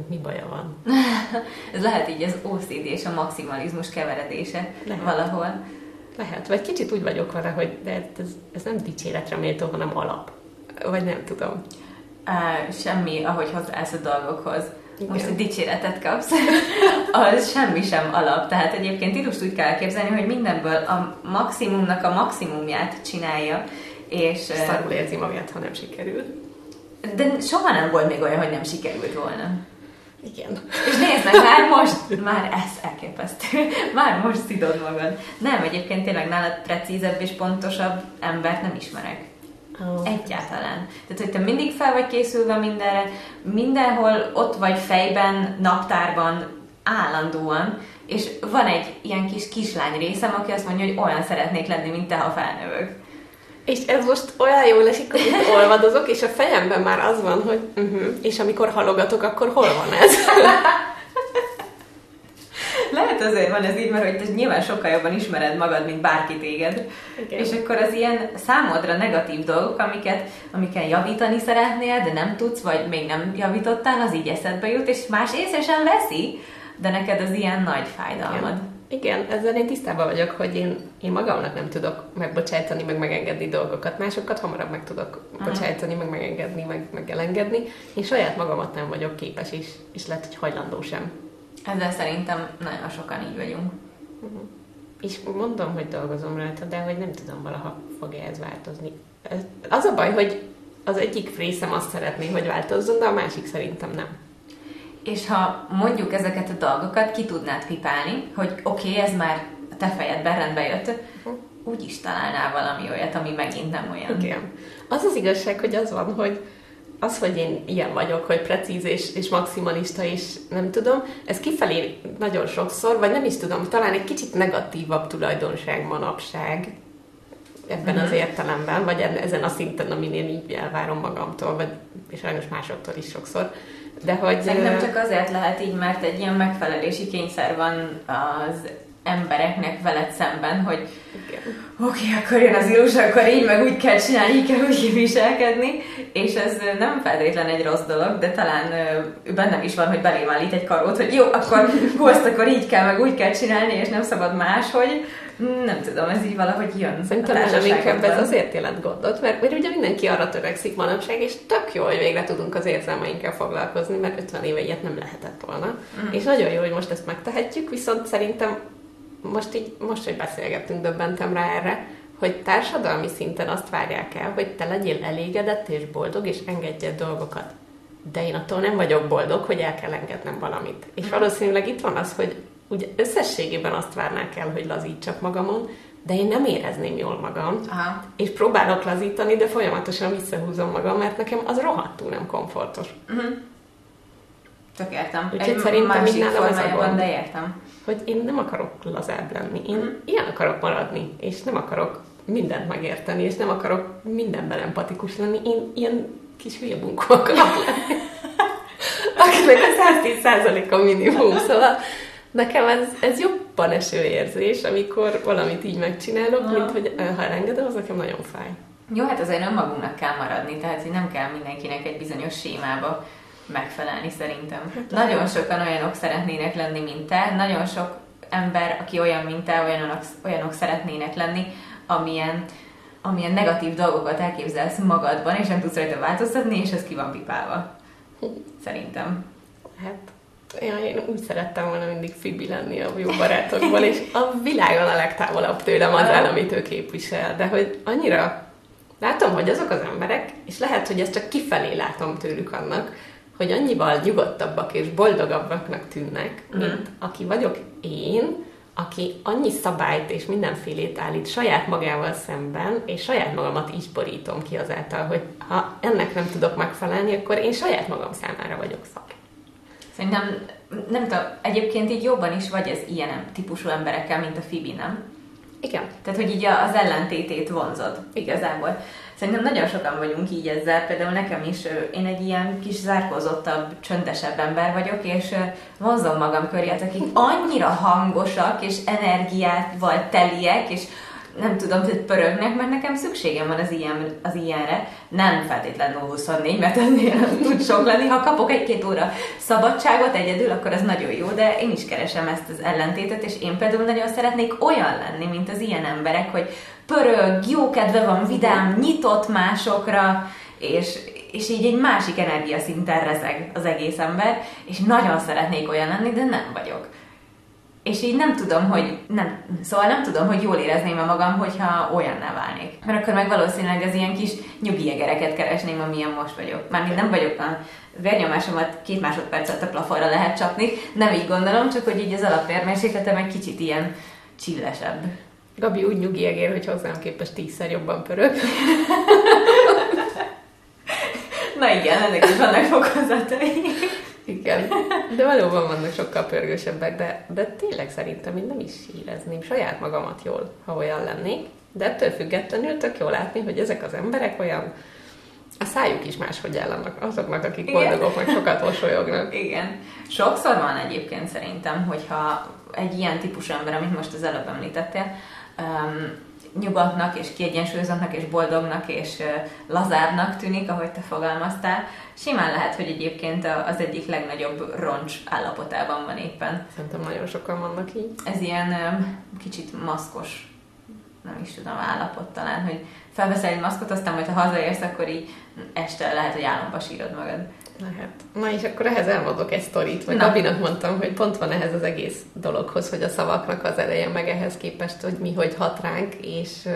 mi baja van. ez lehet így az OCD és a maximalizmus keveredése lehet. valahol. Lehet, vagy kicsit úgy vagyok vele, hogy de ez, ez nem dicséretre méltó, hanem alap. Vagy nem tudom. Uh, semmi, ahogy hozzáállsz a dolgokhoz. Igen. Most egy dicséretet kapsz, az semmi sem alap. Tehát egyébként Tidust úgy kell képzelni, hogy mindenből a maximumnak a maximumját csinálja, és... Szarul érzi magát, ha nem sikerül. De soha nem volt még olyan, hogy nem sikerült volna. Igen. És nézd meg, már most, már ez elképesztő. Már most szidod magad. Nem, egyébként tényleg nálad precízebb és pontosabb embert nem ismerek. Oh. Egyáltalán. Tehát, hogy te mindig fel vagy készülve mindenre, mindenhol ott vagy fejben, naptárban, állandóan, és van egy ilyen kis kislány részem, aki azt mondja, hogy olyan szeretnék lenni, mint te, ha felnövök. És ez most olyan jól esik, hogy olvadozok, és a fejemben már az van, hogy uh-huh, és amikor halogatok, akkor hol van ez? Lehet azért van ez így, mert hogy te nyilván sokkal jobban ismered magad, mint bárki téged. Okay. És akkor az ilyen számodra negatív dolgok, amiket, amiket javítani szeretnél, de nem tudsz, vagy még nem javítottál, az így eszedbe jut, és más észre sem veszi, de neked az ilyen nagy fájdalmad. Igen. Igen, ezzel én tisztában vagyok, hogy én, én magamnak nem tudok megbocsájtani, meg megengedni dolgokat. Másokat hamarabb meg tudok Aha. bocsájtani, meg megengedni, meg, meg elengedni. Én saját magamat nem vagyok képes, és, és lehet, hogy hajlandó sem. Ezzel szerintem nagyon sokan így vagyunk. Uh-huh. És mondom, hogy dolgozom rajta, de hogy nem tudom, valaha fog ez változni. Az a baj, hogy az egyik részem azt szeretné, hogy változzon, de a másik szerintem nem. És ha mondjuk ezeket a dolgokat ki tudnád pipálni, hogy oké, okay, ez már a te fejedben rendbe jött, uh-huh. úgy is találnál valami olyat, ami megint nem olyan. Igen. Az az igazság, hogy az van, hogy az, hogy én ilyen vagyok, hogy precíz és, és maximalista, és nem tudom, ez kifelé nagyon sokszor, vagy nem is tudom, talán egy kicsit negatívabb tulajdonság manapság ebben uh-huh. az értelemben, vagy ezen a szinten, amin én így elvárom magamtól, vagy és sajnos másoktól is sokszor. De hogy... Szerintem csak azért lehet így, mert egy ilyen megfelelési kényszer van az embereknek veled szemben, hogy oké, okay, akkor jön az ilus, akkor így meg úgy kell csinálni, így kell úgy viselkedni, és ez nem feltétlen egy rossz dolog, de talán bennem is van, hogy belém állít egy karót, hogy jó, akkor hú, akkor így kell, meg úgy kell csinálni, és nem szabad máshogy, nem tudom, ez így valahogy jön. Szerintem nem inkább ez azért jelent gondot, mert, mert ugye mindenki arra törekszik manapság, és tök jó, hogy végre tudunk az érzelmeinkkel foglalkozni, mert 50 éve ilyet nem lehetett volna. Mm. És nagyon jó, hogy most ezt megtehetjük, viszont szerintem most így, most, hogy beszélgettünk, döbbentem rá erre, hogy társadalmi szinten azt várják el, hogy te legyél elégedett és boldog, és engedj dolgokat. De én attól nem vagyok boldog, hogy el kell engednem valamit. És valószínűleg itt van az, hogy ugye összességében azt várnák el, hogy lazítsak magamon, de én nem érezném jól magam, Aha. és próbálok lazítani, de folyamatosan visszahúzom magam, mert nekem az rohadtul nem komfortos. Uh-huh. Tök értem. Úgyhogy Egy szerintem nálam ez a gond. De értem. Hogy én nem akarok lazább lenni. Én uh-huh. ilyen akarok maradni, és nem akarok mindent megérteni, és nem akarok mindenben empatikus lenni. Én ilyen kis hülye bunkó akarok lenni. Akinek a 110 a minimum, szóval Nekem ez, ez jobban eső érzés, amikor valamit így megcsinálok, mint hogy ha elengedem, az nekem nagyon fáj. Jó, hát azért önmagunknak kell maradni, tehát hogy nem kell mindenkinek egy bizonyos sémába megfelelni szerintem. Hát, nagyon sokan olyanok szeretnének lenni, mint te, nagyon sok ember, aki olyan, mint te, olyanok, olyanok szeretnének lenni, amilyen, amilyen negatív dolgokat elképzelsz magadban, és nem tudsz rajta változtatni, és ez ki van pipálva. Szerintem. Hát Ja, én úgy szerettem volna mindig Fibi lenni a jó barátokból, és a világon a legtávolabb tőlem az el, amit ő képvisel. De hogy annyira látom, hogy azok az emberek, és lehet, hogy ezt csak kifelé látom tőlük annak, hogy annyival nyugodtabbak és boldogabbaknak tűnnek, mm. mint aki vagyok én, aki annyi szabályt és mindenfélét állít saját magával szemben, és saját magamat is borítom ki azáltal, hogy ha ennek nem tudok megfelelni, akkor én saját magam számára vagyok szak. Szerintem, nem tudom, egyébként így jobban is vagy ez ilyen típusú emberekkel, mint a Fibi, nem? Igen. Tehát, hogy így az ellentétét vonzod igazából. Szerintem nagyon sokan vagyunk így ezzel, például nekem is, én egy ilyen kis zárkózottabb, csöndesebb ember vagyok, és vonzom magam köré, akik annyira hangosak és energiával teliek, és nem tudom, hogy pörögnek, mert nekem szükségem van az, ilyen, az ilyenre. Nem feltétlenül 24, mert ennél tud sok lenni. Ha kapok egy-két óra szabadságot egyedül, akkor az nagyon jó, de én is keresem ezt az ellentétet, és én például nagyon szeretnék olyan lenni, mint az ilyen emberek, hogy pörög, jó kedve van, vidám, nyitott másokra, és, és így egy másik energiaszinten rezeg az egész ember, és nagyon szeretnék olyan lenni, de nem vagyok. És így nem tudom, hogy nem, szóval nem tudom, hogy jól érezném a magam, hogyha olyan ne válnék. Mert akkor meg valószínűleg az ilyen kis nyugi egereket keresném, amilyen most vagyok. Mármint nem vagyok a vérnyomásomat két másodpercet a plafonra lehet csapni, nem így gondolom, csak hogy így az alapvérmérsékletem egy kicsit ilyen csillesebb. Gabi úgy nyugi egér, hogy hozzám képest tízszer jobban pörög. Na igen, ennek is vannak fokozatai. Igen, de valóban vannak sokkal pörgősebbek, de, de tényleg szerintem én nem is érezném saját magamat jól, ha olyan lennék. De ettől függetlenül tök jó látni, hogy ezek az emberek olyan a szájuk is máshogy ellenek azoknak, akik Igen. boldogok, meg sokat mosolyognak. Igen. Sokszor van egyébként szerintem, hogyha egy ilyen típusú ember, amit most az előbb említettél, um, nyugodtnak és kiegyensúlyozottnak és boldognak és lazábbnak tűnik, ahogy te fogalmaztál, simán lehet, hogy egyébként az egyik legnagyobb roncs állapotában van éppen. Szerintem nagyon sokan vannak így. Ez ilyen kicsit maszkos, nem is tudom, állapot talán, hogy felveszel egy maszkot, aztán majd ha hazaérsz, akkor így este lehet, hogy álomba sírod magad. Lehet. Na és akkor ehhez elmondok egy sztorit, vagy Gabinak mondtam, hogy pont van ehhez az egész dologhoz, hogy a szavaknak az eleje meg ehhez képest, hogy mi hogy hat ránk, és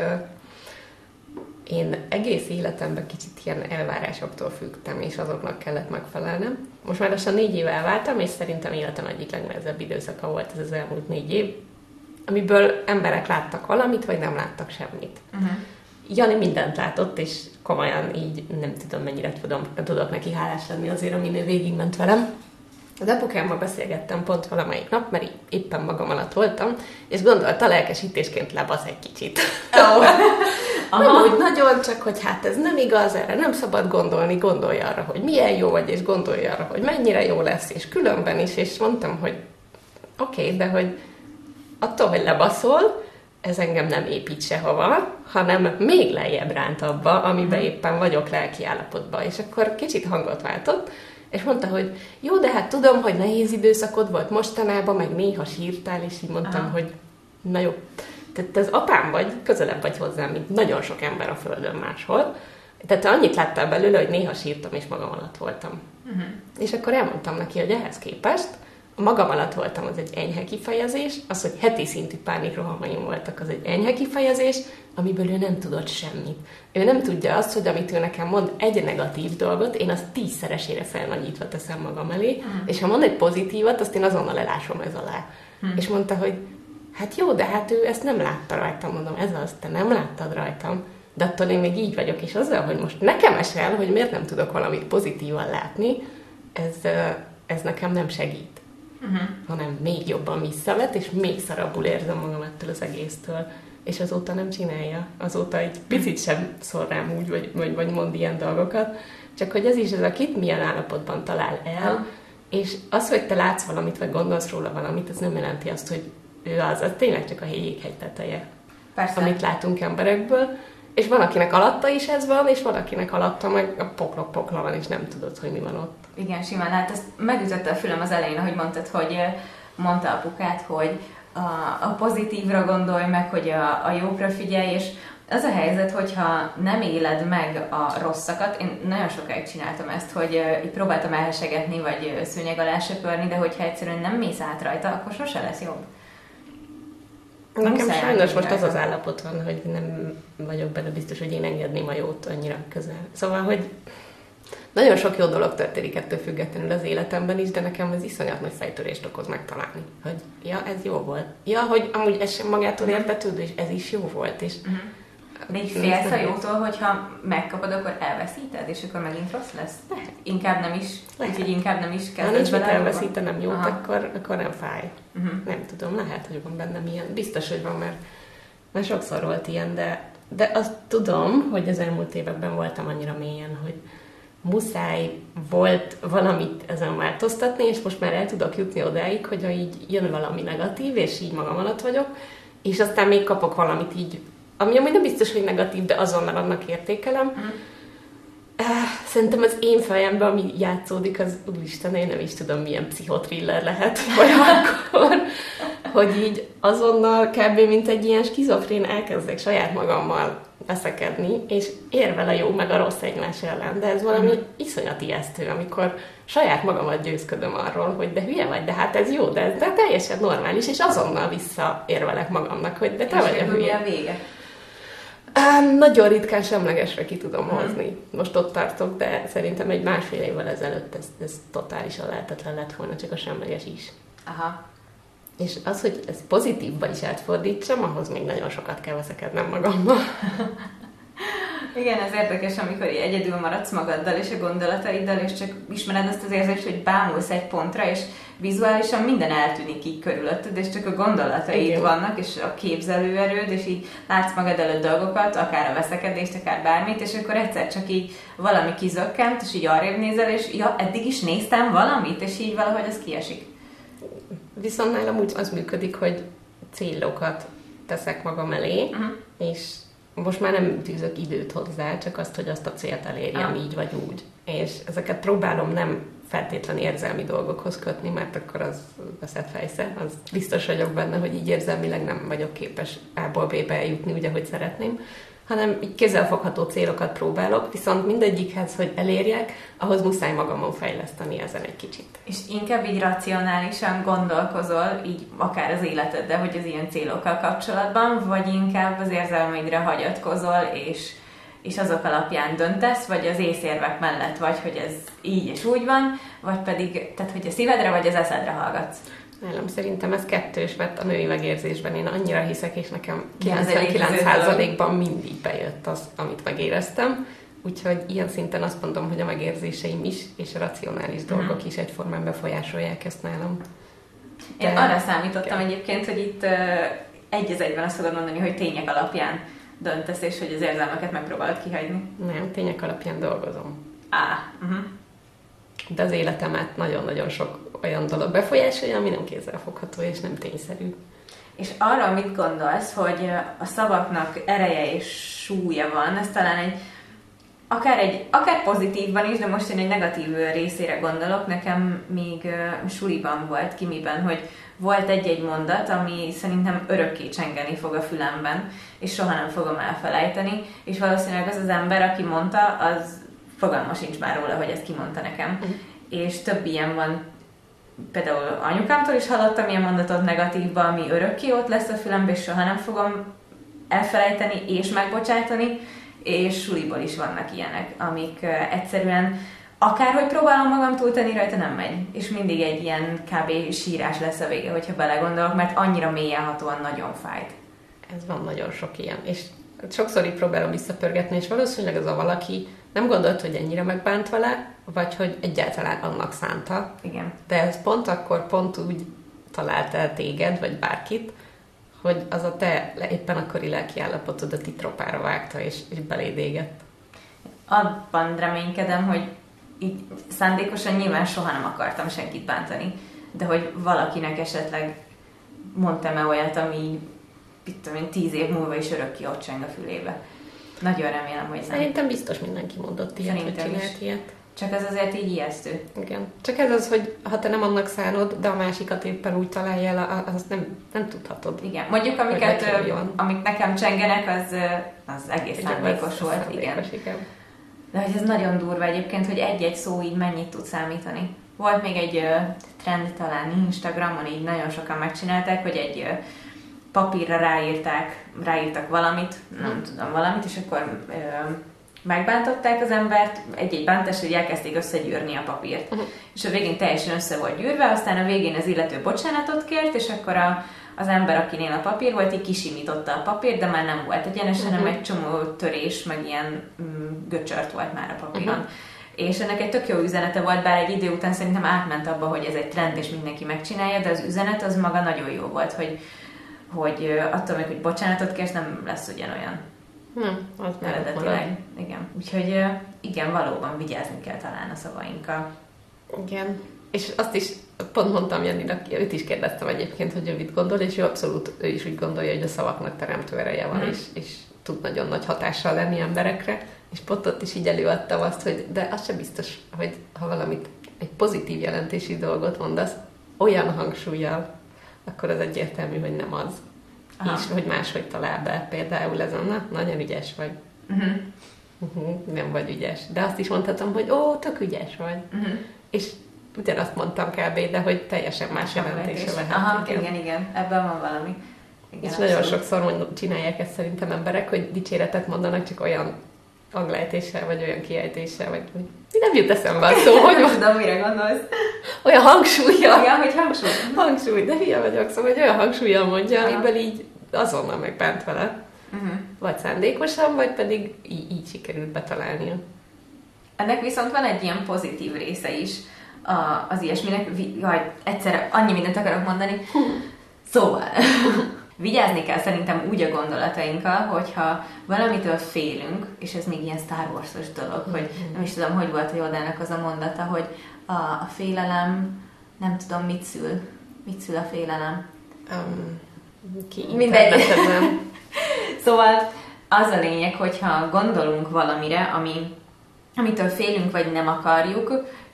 én egész életemben kicsit ilyen elvárásoktól függtem, és azoknak kellett megfelelnem. Most már lassan négy éve elváltam, és szerintem életem egyik legnehezebb időszaka volt ez az elmúlt négy év, amiből emberek láttak valamit, vagy nem láttak semmit. Uh-huh. Jani mindent látott, és komolyan így nem tudom, mennyire tudom, tudok neki hálás lenni azért, amin ő végigment velem. Az apukámmal beszélgettem pont valamelyik nap, mert éppen magam alatt voltam, és gondolta lelkesítésként lebasz egy kicsit. Oh. Aha. Nem úgy nagyon, csak hogy hát ez nem igaz, erre nem szabad gondolni, gondolja arra, hogy milyen jó vagy, és gondolja arra, hogy mennyire jó lesz, és különben is, és mondtam, hogy oké, okay, de hogy attól, hogy lebaszol, ez engem nem épít sehova, hanem még lejjebb ránt abba, amiben mhm. éppen vagyok lelki állapotban. És akkor kicsit hangot váltott, és mondta, hogy jó, de hát tudom, hogy nehéz időszakod volt mostanában, meg néha sírtál, és így mondtam, Aha. hogy na jó, tehát te az apám vagy, közelebb vagy hozzám, mint nagyon sok ember a Földön máshol. Tehát te annyit láttál belőle, hogy néha sírtam, és magam alatt voltam. Uh-huh. És akkor elmondtam neki, hogy ehhez képest magam alatt voltam, az egy enyhe kifejezés, az, hogy heti szintű pánikrohamaim voltak, az egy enyhe kifejezés, amiből ő nem tudott semmit. Ő nem tudja azt, hogy amit ő nekem mond egy negatív dolgot, én azt tízszeresére felnagyítva teszem magam elé, uh-huh. és ha mond egy pozitívat, azt én azonnal elásom ez alá. Uh-huh. És mondta, hogy hát jó, de hát ő ezt nem látta rajtam, mondom, ez az, te nem láttad rajtam, de attól én még így vagyok, és azzal, hogy most nekem esel, hogy miért nem tudok valamit pozitívan látni, ez, ez nekem nem segít uh-huh. hanem még jobban visszavet, és még szarabbul érzem magam ettől az egésztől. És azóta nem csinálja. Azóta egy picit sem szól rám úgy, vagy, vagy, vagy mond ilyen dolgokat. Csak hogy ez is az, akit milyen állapotban talál el, és az, hogy te látsz valamit, vagy gondolsz róla valamit, az nem jelenti azt, hogy ő az, az tényleg csak a jéghegy teteje. Persze. Amit látunk emberekből, és van, akinek alatta is ez van, és van, akinek alatta meg a poklok pokla van, és nem tudod, hogy mi van ott. Igen, simán. Hát ezt megütötte a fülem az elején, ahogy mondtad, hogy mondta apukát, hogy a, a pozitívra gondolj meg, hogy a, a jókra figyelj, és az a helyzet, hogyha nem éled meg a rosszakat, én nagyon sokáig csináltam ezt, hogy uh, próbáltam elhesegetni, vagy szőnyeg alá söpörni, de hogyha egyszerűen nem mész át rajta, akkor sose lesz jobb. Nekem sajnos most az az állapot van, hogy nem vagyok benne biztos, hogy én engedném a jót annyira közel. Szóval, hogy nagyon sok jó dolog történik ettől függetlenül az életemben is, de nekem ez iszonyat nagy fejtörést okoz megtalálni, hogy ja, ez jó volt. Ja, hogy amúgy ez sem magától értetődő, és ez is jó volt, és uh-huh. De így félsz a jótól, hogyha megkapod, akkor elveszíted, és akkor megint rossz lesz? Lehet. Inkább nem is, lehet. úgyhogy inkább nem is kezded Ha nincs mit elveszítenem jót, akkor, akkor nem fáj. Uh-huh. Nem tudom, lehet, hogy van bennem ilyen. Biztos, hogy van, mert, mert sokszor volt ilyen, de, de azt tudom, hogy az elmúlt években voltam annyira mélyen, hogy muszáj volt valamit ezen változtatni, és most már el tudok jutni odáig, hogy így jön valami negatív, és így magam alatt vagyok, és aztán még kapok valamit így ami amúgy nem biztos, hogy negatív, de azonnal annak értékelem. Mm. Szerintem az én fejemben, ami játszódik, az úristen, én nem is tudom, milyen pszichotriller lehet olyankor, hogy így azonnal kb. mint egy ilyen skizofrén elkezdek saját magammal veszekedni, és érvel a jó meg a rossz egymás ellen, de ez valami mm. iszonyat ijesztő, amikor saját magamat győzködöm arról, hogy de hülye vagy, de hát ez jó, de ez de teljesen normális, és azonnal visszaérvelek magamnak, hogy de te és vagy a hülye. a vége? Um, nagyon ritkán semlegesre ki tudom hozni. Most ott tartok, de szerintem egy másfél évvel ezelőtt ez, ez totálisan lehetetlen lett volna, csak a semleges is. Aha. És az, hogy ez pozitívba is átfordítsam, ahhoz még nagyon sokat kell veszekednem magammal. Igen, ez érdekes, amikor egyedül maradsz magaddal és a gondolataiddal, és csak ismered azt az érzést, hogy bámulsz egy pontra, és vizuálisan minden eltűnik így körülötted, és csak a gondolataid Igen. vannak, és a képzelőerőd, és így látsz magad előtt dolgokat, akár a veszekedést, akár bármit, és akkor egyszer csak így valami kizökkent, és így arrébb nézel, és ja, eddig is néztem valamit, és így valahogy az kiesik. Viszont nálam úgy az működik, hogy célokat teszek magam elé, uh-huh. és most már nem tűzök időt hozzá, csak azt, hogy azt a célt elérjem ah. így vagy úgy. És ezeket próbálom nem feltétlen érzelmi dolgokhoz kötni, mert akkor az veszett fejsze. Az biztos vagyok benne, hogy így érzelmileg nem vagyok képes A-ból B-be eljutni úgy, ahogy szeretném, hanem így kézzelfogható célokat próbálok, viszont mindegyikhez, hogy elérjek, ahhoz muszáj magamon fejleszteni ezen egy kicsit. És inkább így racionálisan gondolkozol, így akár az életed, de hogy az ilyen célokkal kapcsolatban, vagy inkább az érzelmeidre hagyatkozol, és és azok alapján döntesz, vagy az észérvek mellett vagy, hogy ez így és úgy van, vagy pedig, tehát hogy a szívedre vagy az eszedre hallgatsz. Nálam szerintem ez kettős, mert a női megérzésben én annyira hiszek, és nekem 99%-ban mindig bejött az, amit megéreztem. Úgyhogy ilyen szinten azt mondom, hogy a megérzéseim is, és a racionális uh-huh. dolgok is egyformán befolyásolják ezt nálam. De... Én arra számítottam egyébként, hogy itt uh, egy az egyben azt tudod mondani, hogy tények alapján döntesz, és hogy az érzelmeket megpróbálod kihagyni. Nem, tények alapján dolgozom. Á, uh-huh. De az életemet nagyon-nagyon sok olyan dolog befolyásolja, ami nem kézzelfogható és nem tényszerű. És arra mit gondolsz, hogy a szavaknak ereje és súlya van, ez talán egy akár, egy, akár pozitívban is, de most én egy negatív részére gondolok. Nekem még uh, suliban volt kimiben, hogy volt egy-egy mondat, ami szerintem örökké csengeni fog a fülemben, és soha nem fogom elfelejteni, és valószínűleg az az ember, aki mondta, az fogalma sincs már róla, hogy ezt kimondta nekem. Uh-huh. És több ilyen van például anyukámtól is hallottam ilyen mondatot negatívba, ami örökké ott lesz a fülemben, és soha nem fogom elfelejteni és megbocsátani, és suliból is vannak ilyenek, amik egyszerűen akárhogy próbálom magam túltenni, rajta nem megy. És mindig egy ilyen kb. sírás lesz a vége, hogyha belegondolok, mert annyira mélyenhatóan nagyon fájt. Ez van nagyon sok ilyen. És sokszor így próbálom visszapörgetni, és valószínűleg az a valaki nem gondolt, hogy ennyire megbánt vele, vagy hogy egyáltalán annak szánta. Igen. De ez pont akkor pont úgy talált el téged, vagy bárkit, hogy az a te éppen akkori lelki állapotodat itt tropára vágta, és, és beléd égett. Abban reménykedem, hogy így szándékosan nyilván soha nem akartam senkit bántani, de hogy valakinek esetleg mondtam-e olyat, ami mit tudom én, tíz év múlva is örökké ott a fülébe. Nagyon remélem, hogy nem. Szerintem biztos mindenki mondott ilyet, Szerintem hogy csinált ilyet. Csak ez azért így ijesztő. Igen. Csak ez az, hogy ha te nem annak szánod, de a másikat éppen úgy találja el, azt nem, nem tudhatod. Igen. Mondjuk, amiket, amik nekem csengenek, az, az egész szándékos volt. Szándékos, igen. igen. De hogy ez nagyon durva egyébként, hogy egy-egy szó így mennyit tud számítani. Volt még egy trend talán Instagramon, így nagyon sokan megcsinálták, hogy egy papírra ráírták, ráírtak valamit, nem hmm. tudom, valamit, és akkor uh, megbántották az embert, egy-egy bántás, hogy elkezdték összegyűrni a papírt. Uh-huh. És a végén teljesen össze volt gyűrve, aztán a végén az illető bocsánatot kért, és akkor a, az ember, akinél a papír volt, így kisimította a papír, de már nem volt egyenes, uh-huh. hanem egy csomó törés, meg ilyen mm, göcsört volt már a papíron. Uh-huh. És ennek egy tök jó üzenete volt, bár egy idő után szerintem átment abba, hogy ez egy trend, és mindenki megcsinálja, de az üzenet az maga nagyon jó volt, hogy, hogy attól még, hogy bocsánatot kérsz, nem lesz ugyanolyan. Nem, az eredetileg. Igen. Úgyhogy igen, valóban vigyázni kell talán a szavainkkal. Igen. És azt is pont mondtam Janinak, őt is kérdeztem egyébként, hogy ő mit gondol, és ő abszolút ő is úgy gondolja, hogy a szavaknak teremtő ereje van, mm. és, és tud nagyon nagy hatással lenni emberekre, és pont ott is így előadtam azt, hogy de az sem biztos, hogy ha valamit, egy pozitív jelentési dolgot mondasz, olyan hangsúlyjal, akkor az egyértelmű, hogy nem az. Aha. És hogy máshogy talál be. Például ez a, na, nagyon ügyes vagy. Uh-huh. Uh-huh, nem vagy ügyes. De azt is mondhatom, hogy ó, tök ügyes vagy. Uh-huh. És ugyanazt mondtam kb., de hogy teljesen más jelentése lehet. Aha, igen. igen, igen, ebben van valami. Igen, és abszolút. nagyon sokszor csinálják ezt szerintem emberek, hogy dicséretet mondanak, csak olyan hanglejtéssel, vagy olyan kiejtéssel, vagy nem jut eszembe a szó, hogy most tudom, mire gondolsz. Olyan hangsúlya. Igen, hogy hangsúly. Hangsúly, de hülye vagyok, szóval, hogy olyan hangsúlya mondja, amiből így azonnal megbánt vele. Uh-huh. Vagy szándékosan, vagy pedig így, így sikerült betalálnia. Ennek viszont van egy ilyen pozitív része is a, az ilyesminek. Jaj, egyszerre annyi mindent akarok mondani. Szóval, vigyázni kell szerintem úgy a gondolatainkkal, hogyha valamitől félünk, és ez még ilyen Star Wars-os dolog, mm-hmm. hogy nem is tudom, hogy volt a Yodának az a mondata, hogy a, a félelem nem tudom, mit szül. Mit szül a félelem? Um, ki Mindegy. szóval az a lényeg, hogyha gondolunk valamire, ami, amitől félünk, vagy nem akarjuk,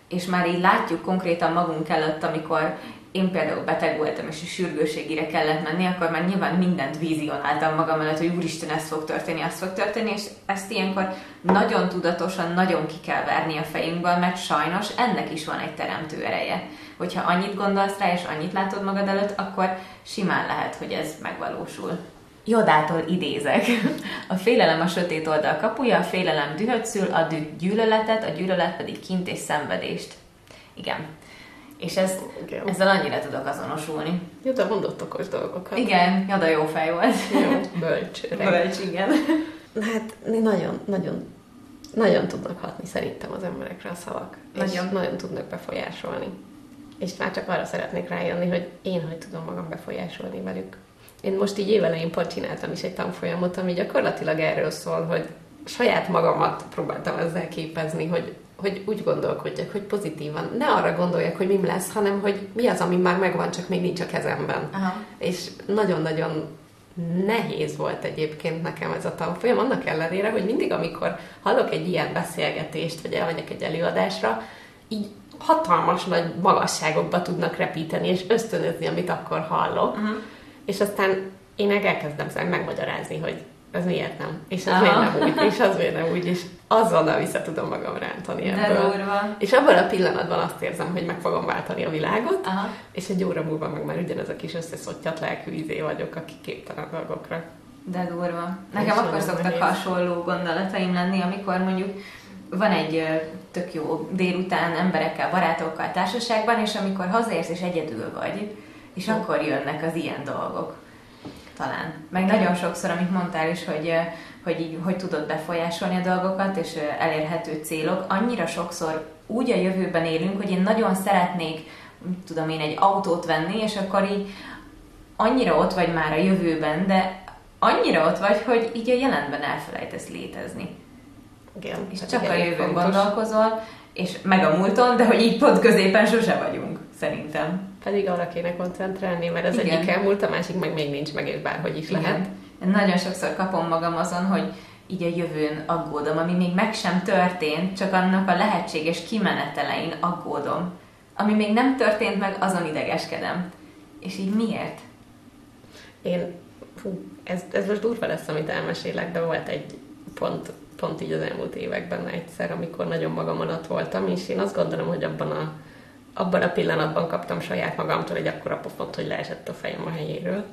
és már így látjuk konkrétan magunk előtt, amikor én például beteg voltam, és a sürgőségére kellett menni, akkor már nyilván mindent vizionáltam magam előtt, hogy úristen, ez fog történni, az fog történni, és ezt ilyenkor nagyon tudatosan, nagyon ki kell verni a fejünkből, mert sajnos ennek is van egy teremtő ereje. Hogyha annyit gondolsz rá, és annyit látod magad előtt, akkor simán lehet, hogy ez megvalósul. Jodától idézek. A félelem a sötét oldal kapuja, a félelem dühöt szül, a düh gyűlöletet, a gyűlölet pedig kint és szenvedést. Igen. És ez, igen. ezzel annyira tudok azonosulni. Joda mondott okos dolgokat. Igen, Joda jó fej volt. Jó, bölcs. Bölcs, igen. Hát nagyon, nagyon, nagyon tudnak hatni szerintem az emberekre a szavak. Nagyon. És nagyon tudnak befolyásolni. És már csak arra szeretnék rájönni, hogy én hogy tudom magam befolyásolni velük. Én most így évelején pont csináltam is egy tanfolyamot, ami gyakorlatilag erről szól, hogy saját magamat próbáltam ezzel képezni, hogy hogy úgy gondolkodjak, hogy pozitívan. Ne arra gondoljak, hogy mi lesz, hanem hogy mi az, ami már megvan, csak még nincs a kezemben. Aha. És nagyon-nagyon nehéz volt egyébként nekem ez a tanfolyam, annak ellenére, hogy mindig, amikor hallok egy ilyen beszélgetést, vagy elmegyek egy előadásra, így hatalmas nagy magasságokba tudnak repíteni, és ösztönözni, amit akkor hallok. Uh-huh. És aztán én elkezdem megmagyarázni, hogy ez miért nem? És az miért nem úgy? És az miért nem úgy? És azonnal vissza tudom magam rántani ebből. És abban a pillanatban azt érzem, hogy meg fogom váltani a világot, Aha. és egy óra múlva meg már ugyanez a kis összeszottyat lelkű izé vagyok, aki képtelen dolgokra. De durva. Nekem akkor szoktak nehéz. hasonló gondolataim lenni, amikor mondjuk van egy tök jó délután emberekkel, barátokkal, társaságban, és amikor hazaérsz és egyedül vagy, és akkor jönnek az ilyen dolgok talán. Meg nagyon sokszor, amit mondtál is, hogy, hogy így, hogy tudod befolyásolni a dolgokat, és elérhető célok, annyira sokszor úgy a jövőben élünk, hogy én nagyon szeretnék, tudom én, egy autót venni, és akkor így annyira ott vagy már a jövőben, de annyira ott vagy, hogy így a jelenben elfelejtesz létezni. Igen, és hát csak a jövőn fontos. gondolkozol, és meg a múlton, de hogy így pont középen sose vagyunk, szerintem. Pedig arra kéne koncentrálni, mert az Igen. egyik elmúlt, a másik meg még nincs meg, és bárhogy is Igen. lehet. Én nagyon sokszor kapom magam azon, hogy így a jövőn aggódom, ami még meg sem történt, csak annak a lehetséges kimenetelein aggódom. Ami még nem történt meg, azon idegeskedem. És így miért? Én, fú, ez, ez most durva lesz, amit elmesélek, de volt egy pont, pont így az elmúlt években egyszer, amikor nagyon magam alatt voltam, és én azt gondolom, hogy abban a abban a pillanatban kaptam saját magamtól egy akkora pofont, hogy leesett a fejem a helyéről,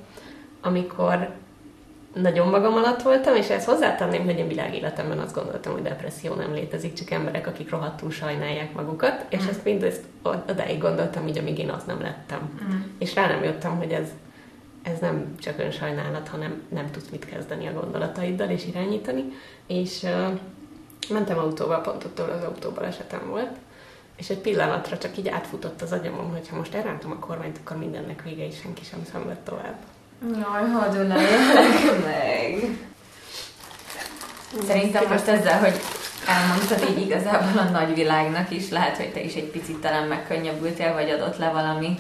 amikor nagyon magam alatt voltam, és ezt hozzátenném, hogy én világéletemben azt gondoltam, hogy depresszió nem létezik, csak emberek, akik rohadtul sajnálják magukat, és mm. ezt mindezt odáig gondoltam, így amíg én azt nem lettem. Mm. És rá nem jöttem, hogy ez, ez nem csak önsajnálat, hanem nem tudsz mit kezdeni a gondolataiddal és irányítani. És uh, mentem autóval, pont ott az autóban esetem volt, és egy pillanatra csak így átfutott az agyamon, hogy ha most elrántom a kormányt, akkor mindennek vége, és senki sem szenved tovább. Jaj, hadd meg! Szerintem most ezzel, hogy elmondtad így igazából a nagyvilágnak is, lehet, hogy te is egy picit talán megkönnyebbültél, vagy adott le valami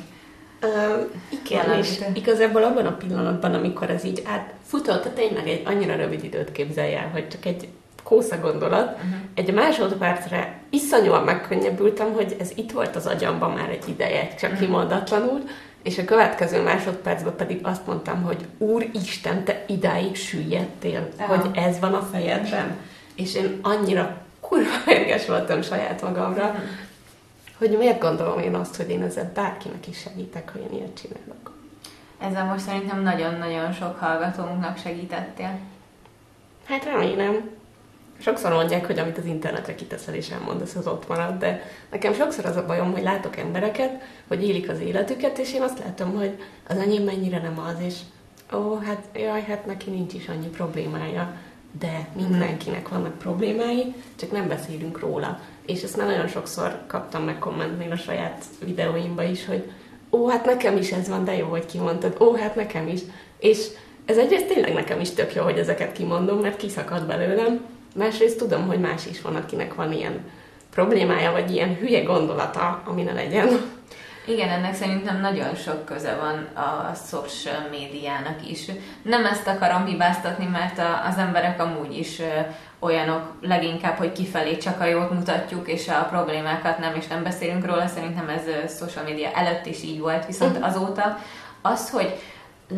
Uh, igen, valamit. és igazából abban a pillanatban, amikor ez így átfutott, tényleg egy annyira rövid időt képzelj el, hogy csak egy kósza gondolat, uh-huh. egy másodpercre iszonyúan megkönnyebbültem, hogy ez itt volt az agyamban már egy ideje, csak kimondatlanul, és a következő másodpercben pedig azt mondtam, hogy Úristen, te idáig süllyedtél, Aha. hogy ez van a fejedben. És én annyira kurva érges voltam saját magamra, uh-huh. hogy miért gondolom én azt, hogy én ezzel bárkinek is segítek, hogy én ilyet csinálok. Ezzel most szerintem nagyon-nagyon sok hallgatónknak segítettél. Hát remélem sokszor mondják, hogy amit az internetre kiteszel és elmondasz, az ott marad, de nekem sokszor az a bajom, hogy látok embereket, hogy élik az életüket, és én azt látom, hogy az enyém mennyire nem az, és ó, hát jaj, hát neki nincs is annyi problémája, de mindenkinek vannak problémái, csak nem beszélünk róla. És ezt már nagyon sokszor kaptam meg kommentnél a saját videóimba is, hogy ó, hát nekem is ez van, de jó, hogy kimondtad, ó, hát nekem is. És ez egyrészt tényleg nekem is tök jó, hogy ezeket kimondom, mert kiszakad belőlem, Másrészt tudom, hogy más is van, akinek van ilyen problémája, vagy ilyen hülye gondolata, ami ne legyen. Igen, ennek szerintem nagyon sok köze van a social médiának is. Nem ezt akarom hibáztatni, mert a, az emberek amúgy is olyanok leginkább, hogy kifelé csak a jót mutatjuk, és a problémákat nem, és nem beszélünk róla. Szerintem ez social média előtt is így volt, viszont mhm. azóta az, hogy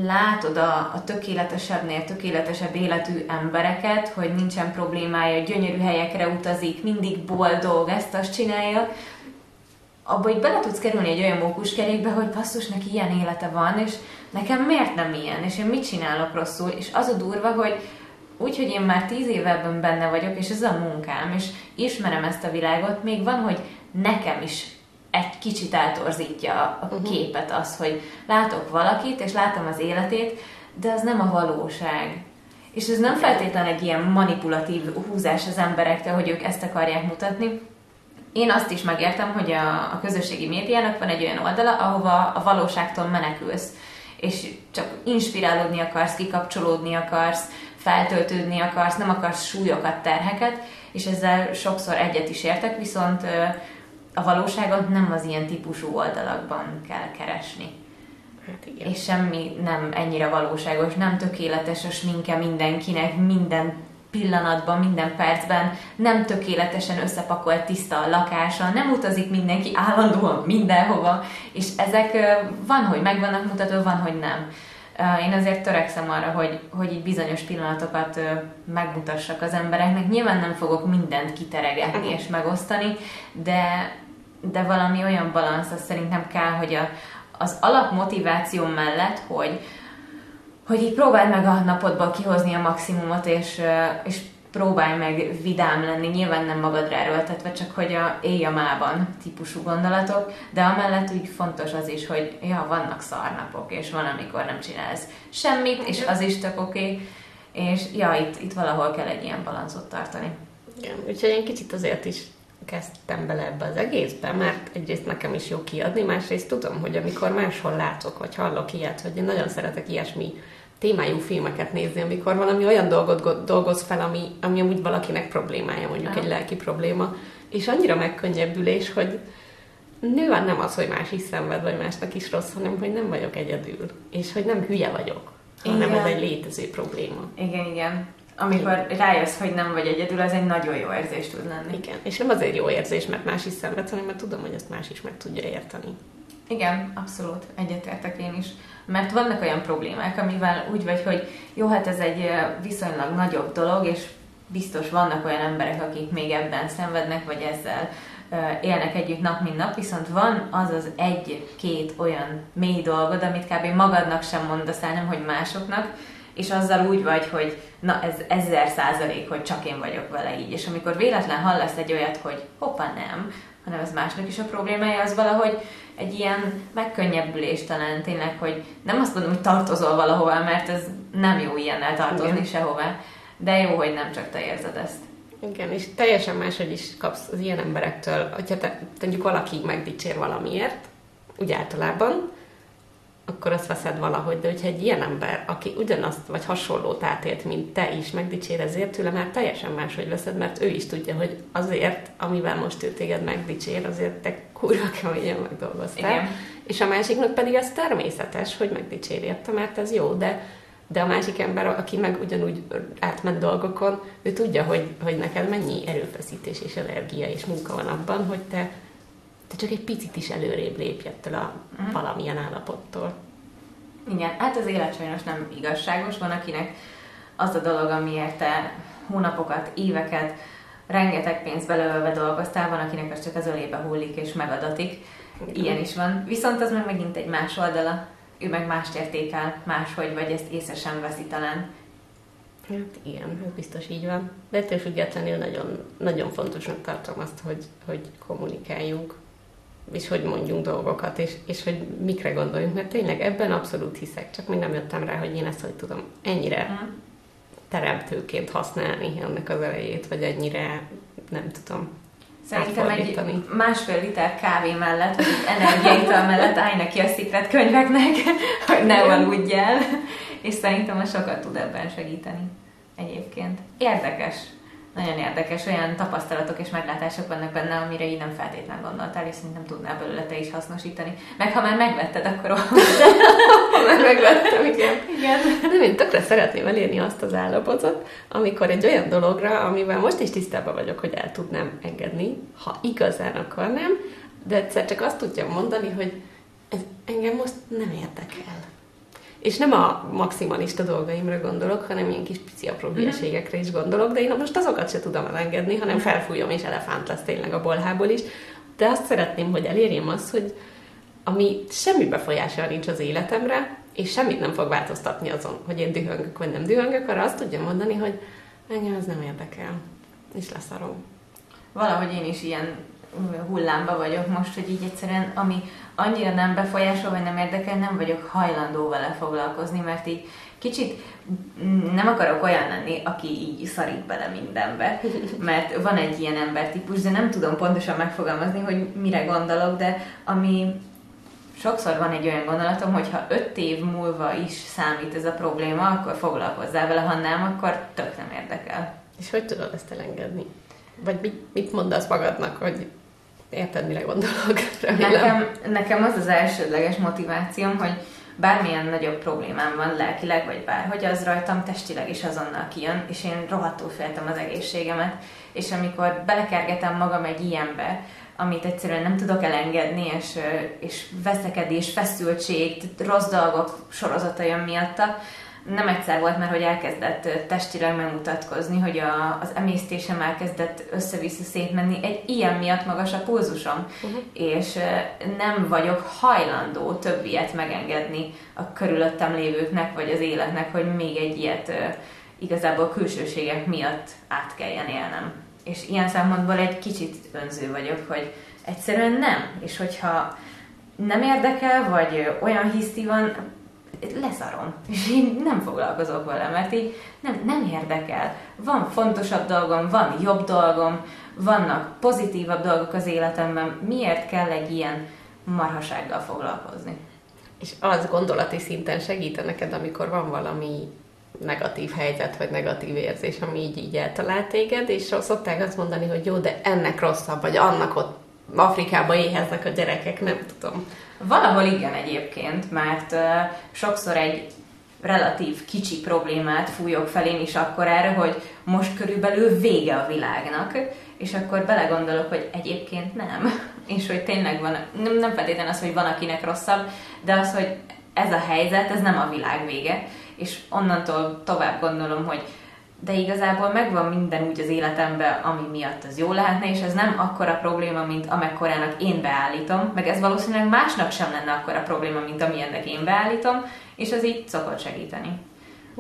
látod a, a tökéletesebbnél tökéletesebb életű embereket, hogy nincsen problémája, gyönyörű helyekre utazik, mindig boldog, ezt azt csinálja, abba hogy bele tudsz kerülni egy olyan mókuskerékbe, hogy basszus, neki ilyen élete van, és nekem miért nem ilyen, és én mit csinálok rosszul, és az a durva, hogy úgy, hogy én már tíz éveben benne vagyok, és ez a munkám, és ismerem ezt a világot, még van, hogy nekem is egy kicsit eltorzítja a uh-huh. képet az, hogy látok valakit, és látom az életét, de az nem a valóság. És ez nem feltétlenül egy ilyen manipulatív húzás az emberektől, hogy ők ezt akarják mutatni. Én azt is megértem, hogy a, a közösségi médiának van egy olyan oldala, ahova a valóságtól menekülsz, és csak inspirálódni akarsz, kikapcsolódni akarsz, feltöltődni akarsz, nem akarsz súlyokat, terheket, és ezzel sokszor egyet is értek, viszont a valóságot nem az ilyen típusú oldalakban kell keresni. Hát igen. És semmi nem ennyire valóságos, nem tökéletes a sminke mindenkinek, minden pillanatban, minden percben, nem tökéletesen összepakolt tiszta a lakása, nem utazik mindenki állandóan mindenhova, és ezek van, hogy meg vannak mutatva, van, hogy nem. Én azért törekszem arra, hogy, hogy így bizonyos pillanatokat megmutassak az embereknek. Nyilván nem fogok mindent kiteregetni és megosztani, de de valami olyan balansz az szerintem kell, hogy a, az alapmotiváció mellett, hogy, hogy így próbáld meg a napodból kihozni a maximumot, és, és próbálj meg vidám lenni, nyilván nem magadra erőltetve, csak hogy a élj a mában típusú gondolatok, de amellett úgy fontos az is, hogy ja, vannak szarnapok, és van, amikor nem csinálsz semmit, és az is tök oké, okay, és ja, itt, itt valahol kell egy ilyen balancot tartani. Igen, úgyhogy én kicsit azért is kezdtem bele ebbe az egészbe, mert egyrészt nekem is jó kiadni, másrészt tudom, hogy amikor máshol látok, vagy hallok ilyet, hogy én nagyon szeretek ilyesmi témájú filmeket nézni, amikor valami olyan dolgot dolgoz fel, ami, ami amúgy valakinek problémája, mondjuk Aha. egy lelki probléma, és annyira megkönnyebbülés, hogy nyilván nem az, hogy más is szenved, vagy másnak is rossz, hanem hogy nem vagyok egyedül, és hogy nem hülye vagyok, hanem igen. ez egy létező probléma. Igen, igen amikor rájössz, hogy nem vagy egyedül, az egy nagyon jó érzés tud lenni. Igen, és nem azért jó érzés, mert más is szenved, hanem mert tudom, hogy ezt más is meg tudja érteni. Igen, abszolút, egyetértek én is. Mert vannak olyan problémák, amivel úgy vagy, hogy jó, hát ez egy viszonylag nagyobb dolog, és biztos vannak olyan emberek, akik még ebben szenvednek, vagy ezzel élnek együtt nap, mint nap, viszont van az az egy-két olyan mély dolgod, amit kb. magadnak sem mondasz el, nem hogy másoknak, és azzal úgy vagy, hogy na ez ezer százalék, hogy csak én vagyok vele így, és amikor véletlen hallasz egy olyat, hogy hoppá nem, hanem ez másnak is a problémája, az valahogy egy ilyen megkönnyebbülés talán tényleg, hogy nem azt mondom, hogy tartozol valahova, mert ez nem jó ilyennel tartozni Igen. sehová, de jó, hogy nem csak te érzed ezt. Igen, és teljesen máshogy is kapsz az ilyen emberektől, hogyha te, mondjuk valaki megdicsér valamiért, úgy általában, akkor azt veszed valahogy, de hogyha egy ilyen ember, aki ugyanazt vagy hasonlót átélt, mint te is, megdicsér ezért tőle, már teljesen máshogy veszed, mert ő is tudja, hogy azért, amivel most ő téged megdicsér, azért te kurva keményen megdolgoztál. Igen. És a másiknak pedig ez természetes, hogy megdicséri érte, mert ez jó, de de a másik ember, aki meg ugyanúgy átment dolgokon, ő tudja, hogy, hogy neked mennyi erőfeszítés és energia és munka van abban, hogy te te csak egy picit is előrébb lépj ettől a uh-huh. valamilyen állapottól. Igen, hát az élet sajnos nem igazságos. Van, akinek az a dolog, amiért te hónapokat, éveket, rengeteg pénzt beleölve dolgoztál, van, akinek az csak az ölébe hullik és megadatik. Ilyen is van. Viszont az meg megint egy más oldala. Ő meg mást értékel, máshogy, vagy ezt észre sem veszi talán. Hát igen, ez biztos így van. De ettől függetlenül nagyon, nagyon fontosnak tartom azt, hogy, hogy kommunikáljunk és hogy mondjunk dolgokat, és, és hogy mikre gondoljunk, mert tényleg ebben abszolút hiszek, csak még nem jöttem rá, hogy én ezt hogy tudom ennyire teremtőként használni ennek az elejét, vagy ennyire, nem tudom, Szerintem egy másfél liter kávé mellett, vagy egy energiaital mellett állj neki a szikret könyveknek, hogy ne aludj el, és szerintem a sokat tud ebben segíteni egyébként. Érdekes nagyon érdekes, olyan tapasztalatok és meglátások vannak benne, amire így nem feltétlen gondoltál, és szerintem tudnál belőle te is hasznosítani. Meg ha már megvetted, akkor már megvettem, igen. igen. De én tökre szeretném elérni azt az állapotot, amikor egy olyan dologra, amivel most is tisztában vagyok, hogy el tudnám engedni, ha igazán akarnám, de egyszer csak azt tudjam mondani, hogy ez engem most nem érdekel és nem a maximalista dolgaimra gondolok, hanem ilyen kis pici apró mhm. hülyeségekre is gondolok, de én most azokat se tudom elengedni, hanem mhm. felfújom, és elefánt lesz tényleg a bolhából is. De azt szeretném, hogy elérjem azt, hogy ami semmi befolyással nincs az életemre, és semmit nem fog változtatni azon, hogy én dühöngök vagy nem dühöngök, arra azt tudjam mondani, hogy engem ez nem érdekel, és leszarom. Valahogy én is ilyen hullámba vagyok most, hogy így egyszerűen, ami annyira nem befolyásol, vagy nem érdekel, nem vagyok hajlandó vele foglalkozni, mert így kicsit nem akarok olyan lenni, aki így szarít bele mindenbe, mert van egy ilyen embertípus, de nem tudom pontosan megfogalmazni, hogy mire gondolok, de ami sokszor van egy olyan gondolatom, hogy ha öt év múlva is számít ez a probléma, akkor foglalkozzál vele, ha nem, akkor tök nem érdekel. És hogy tudod ezt elengedni? Vagy mit, mit mondasz magadnak, hogy Érted, mire gondolok? Nekem, nekem az az elsődleges motivációm, hogy bármilyen nagyobb problémám van lelkileg, vagy bárhogy, az rajtam testileg is azonnal kijön, és én rohadtul féltem az egészségemet, és amikor belekergetem magam egy ilyenbe, amit egyszerűen nem tudok elengedni, és, és veszekedés, feszültség, rossz dolgok sorozata jön miatta, nem egyszer volt már, hogy elkezdett testileg megmutatkozni, hogy a, az emésztésem elkezdett össze-vissza szétmenni. Egy ilyen miatt magas a pulzusom, uh-huh. és nem vagyok hajlandó több ilyet megengedni a körülöttem lévőknek, vagy az életnek, hogy még egy ilyet igazából külsőségek miatt át kelljen élnem. És ilyen szempontból egy kicsit önző vagyok, hogy egyszerűen nem. És hogyha nem érdekel, vagy olyan hiszti van, leszarom, és én nem foglalkozok vele, mert így nem, nem érdekel. Van fontosabb dolgom, van jobb dolgom, vannak pozitívabb dolgok az életemben, miért kell egy ilyen marhasággal foglalkozni? És az gondolati szinten segít neked, amikor van valami negatív helyzet, vagy negatív érzés, ami így, így eltalált téged, és szokták azt mondani, hogy jó, de ennek rosszabb, vagy annak ott Afrikába éheznek a gyerekek, nem tudom. Valahol igen egyébként, mert sokszor egy relatív kicsi problémát fújok fel én is akkor erre, hogy most körülbelül vége a világnak, és akkor belegondolok, hogy egyébként nem, és hogy tényleg van, nem, nem feltétlenül az, hogy van akinek rosszabb, de az, hogy ez a helyzet, ez nem a világ vége, és onnantól tovább gondolom, hogy de igazából megvan minden úgy az életemben, ami miatt az jó lehetne, és ez nem akkora probléma, mint amekkorának én beállítom, meg ez valószínűleg másnak sem lenne akkora probléma, mint amilyennek én beállítom, és ez így szokott segíteni.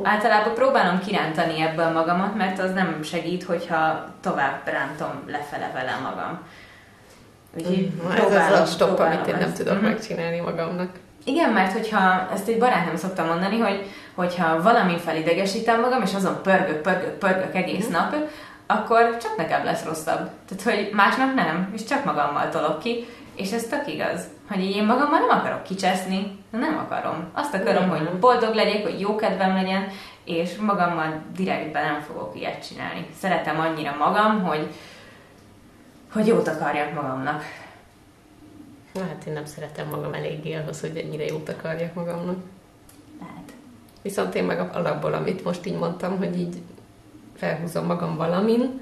Általában próbálom kirántani ebből magamat, mert az nem segít, hogyha tovább rántom lefele vele magam. Úgyhogy mm, ez az a stop, amit én nem ezt. tudok mm-hmm. megcsinálni magamnak. Igen, mert hogyha, ezt egy barátnőm szoktam mondani, hogy hogyha valami felidegesítem magam, és azon pörgök, pörgök, pörgök egész mm. nap, akkor csak nekem lesz rosszabb. Tehát, hogy másnap nem, és csak magammal tolok ki, és ez tök igaz, hogy én magammal nem akarok kicseszni, nem akarom. Azt akarom, hogy boldog legyek, hogy jó kedvem legyen, és magammal direktben nem fogok ilyet csinálni. Szeretem annyira magam, hogy, hogy jót akarjak magamnak. Na hát én nem szeretem magam eléggé ahhoz, hogy ennyire jót akarjak magamnak. Lehet. Viszont én meg alapból, amit most így mondtam, hogy így felhúzom magam valamin,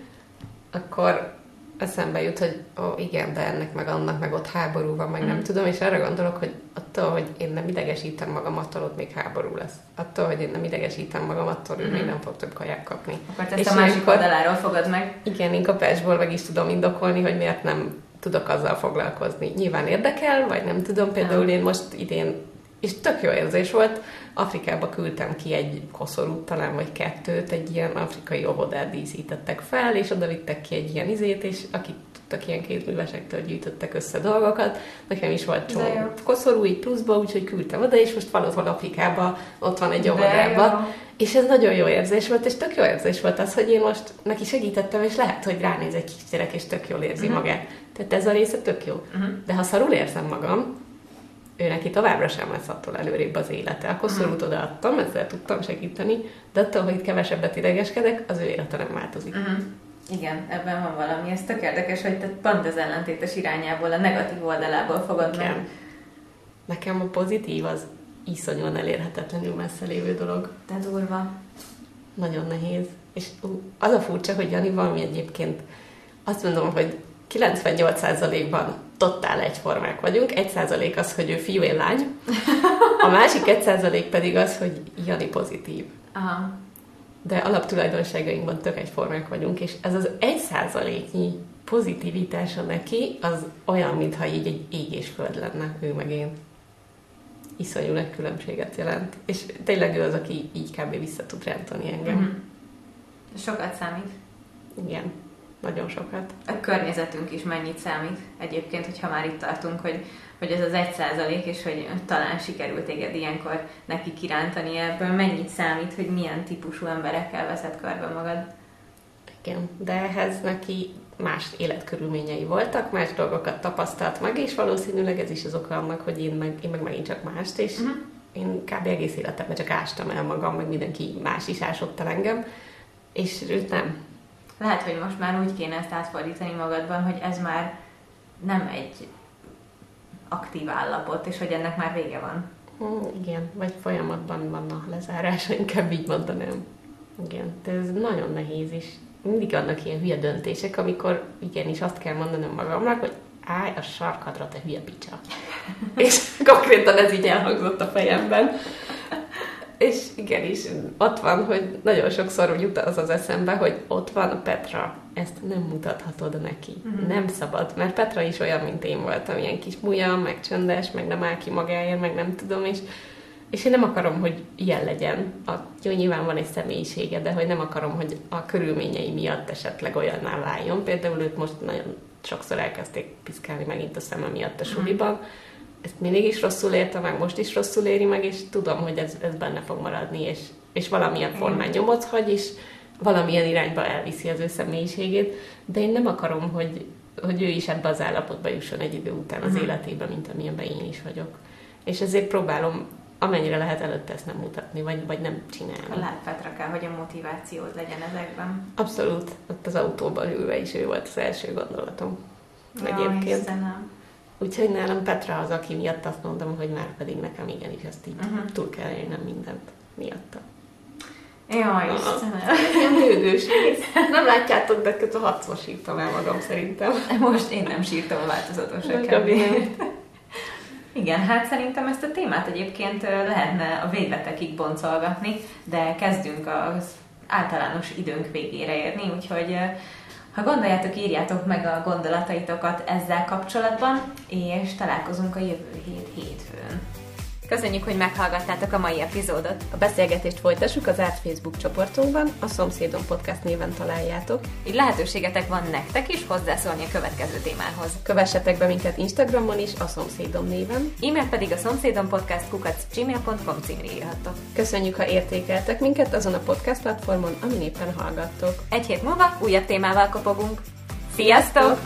akkor eszembe jut, hogy ó, igen, de ennek meg annak meg ott háború van, meg mm. nem tudom, és arra gondolok, hogy attól, hogy én nem idegesítem magam, attól ott még háború lesz. Attól, hogy én nem idegesítem magam, attól mm. ő még mm. nem fog több kaját kapni. Akkor te ezt és a másik oldaláról fogad meg? Igen, én kapásból meg is tudom indokolni, hogy miért nem tudok azzal foglalkozni. Nyilván érdekel, vagy nem tudom, például én most idén, és tök jó érzés volt, Afrikába küldtem ki egy koszorút, talán vagy kettőt, egy ilyen afrikai óvodát díszítettek fel, és oda vittek ki egy ilyen izét, és akik tudtak ilyen kézművesektől gyűjtöttek össze dolgokat. Nekem is volt csomó koszorú így pluszba, úgyhogy küldtem oda, és most valahol Afrikába, ott van egy óvodába. És ez nagyon jó érzés volt, és tök jó érzés volt az, hogy én most neki segítettem, és lehet, hogy ránéz egy kisgyerek, és tök jól érzi uh-huh. magát. Tehát ez a része tök jó. Uh-huh. De ha szarul érzem magam, ő neki továbbra sem lesz attól előrébb az élete. Akkor uh-huh. szorút odaadtam, ezzel tudtam segíteni, de attól, hogy kevesebbet idegeskedek, az ő élete nem változik. Uh-huh. Igen, ebben van valami. Ez tök érdekes, hogy te pont az ellentétes irányából, a negatív oldalából fogod meg. Nekem a pozitív az iszonyúan elérhetetlenül messze lévő dolog. De durva. Nagyon nehéz. És az a furcsa, hogy Jani valami egyébként azt mondom, hogy 98%-ban totál egyformák vagyunk. 1% az, hogy ő fiú, én lány. A másik 1% pedig az, hogy Jani pozitív. Aha. De alaptulajdonságainkban tök egyformák vagyunk, és ez az 1%-nyi pozitivitása neki, az olyan, mintha így egy ég és föld lenne, ő meg én. Iszonyú nagy különbséget jelent. És tényleg ő az, aki így kb. vissza tud rántani engem. Mm-hmm. Sokat számít. Igen. Nagyon sokat. A környezetünk is mennyit számít egyébként, hogyha már itt tartunk, hogy, hogy ez az egy százalék, és hogy talán sikerült téged ilyenkor neki kirántani ebből, mennyit számít, hogy milyen típusú emberekkel veszed körbe magad? Igen, de ehhez neki más életkörülményei voltak, más dolgokat tapasztalt meg, és valószínűleg ez is az oka annak, hogy én meg, én meg megint csak mást, és uh-huh. én kb. egész életemben csak ástam el magam, meg mindenki más is ásott el engem, és őt nem lehet, hogy most már úgy kéne ezt átfordítani magadban, hogy ez már nem egy aktív állapot, és hogy ennek már vége van. Hmm, igen, vagy folyamatban van a lezárása, inkább így mondanám. Igen, de ez nagyon nehéz is. Mindig annak ilyen hülye döntések, amikor igenis azt kell mondanom magamnak, hogy állj a sarkadra, te hülye picsa. és konkrétan ez így elhangzott a fejemben. És igenis, ott van, hogy nagyon sokszor jut az az eszembe, hogy ott van a Petra, ezt nem mutathatod neki. Uh-huh. Nem szabad, mert Petra is olyan, mint én voltam, ilyen kis múja, meg csöndes, meg nem áll ki magáért, meg nem tudom, és, és én nem akarom, hogy ilyen legyen. A, jó, nyilván van egy személyisége, de hogy nem akarom, hogy a körülményei miatt esetleg olyanná váljon. Például őt most nagyon sokszor elkezdték piszkálni megint a szeme miatt a mhm. suliban, uh-huh ezt mindig is rosszul érte meg, most is rosszul éri meg, és tudom, hogy ez, ez benne fog maradni, és, és valamilyen formán nyomot hagy, és valamilyen irányba elviszi az ő személyiségét, de én nem akarom, hogy, hogy ő is ebbe az állapotba jusson egy idő után az uh-huh. életébe, mint amilyenben én is vagyok. És ezért próbálom amennyire lehet előtte ezt nem mutatni, vagy, vagy nem csinálni. Lehet Petra kell, hogy a motivációd legyen ezekben. Abszolút. Ott az autóban ülve is ő volt az első gondolatom. Ja, Egyébként. Istenem. Úgyhogy nálam Petra az, aki miatt azt mondom, hogy már pedig nekem igenis ezt így uh-huh. túl kell élnem mindent miatta. Jaj, Istenem! Ilyen nőgős Nem látjátok, de közben hatszor sírtam el magam szerintem. Most én nem sírtam a változatosan Igen, hát szerintem ezt a témát egyébként lehetne a végletekig boncolgatni, de kezdünk az általános időnk végére érni, úgyhogy ha gondoljátok, írjátok meg a gondolataitokat ezzel kapcsolatban, és találkozunk a jövő hét hétfőn. Köszönjük, hogy meghallgattátok a mai epizódot. A beszélgetést folytassuk az árt Facebook csoportunkban, a Szomszédom Podcast néven találjátok. Így lehetőségetek van nektek is hozzászólni a következő témához. Kövessetek be minket Instagramon is, a Szomszédom néven. E-mail pedig a szomszédom podcast kukac gmail.com címre írhattok. Köszönjük, ha értékeltek minket azon a podcast platformon, amin éppen hallgattok. Egy hét múlva újabb témával kopogunk. Sziasztok!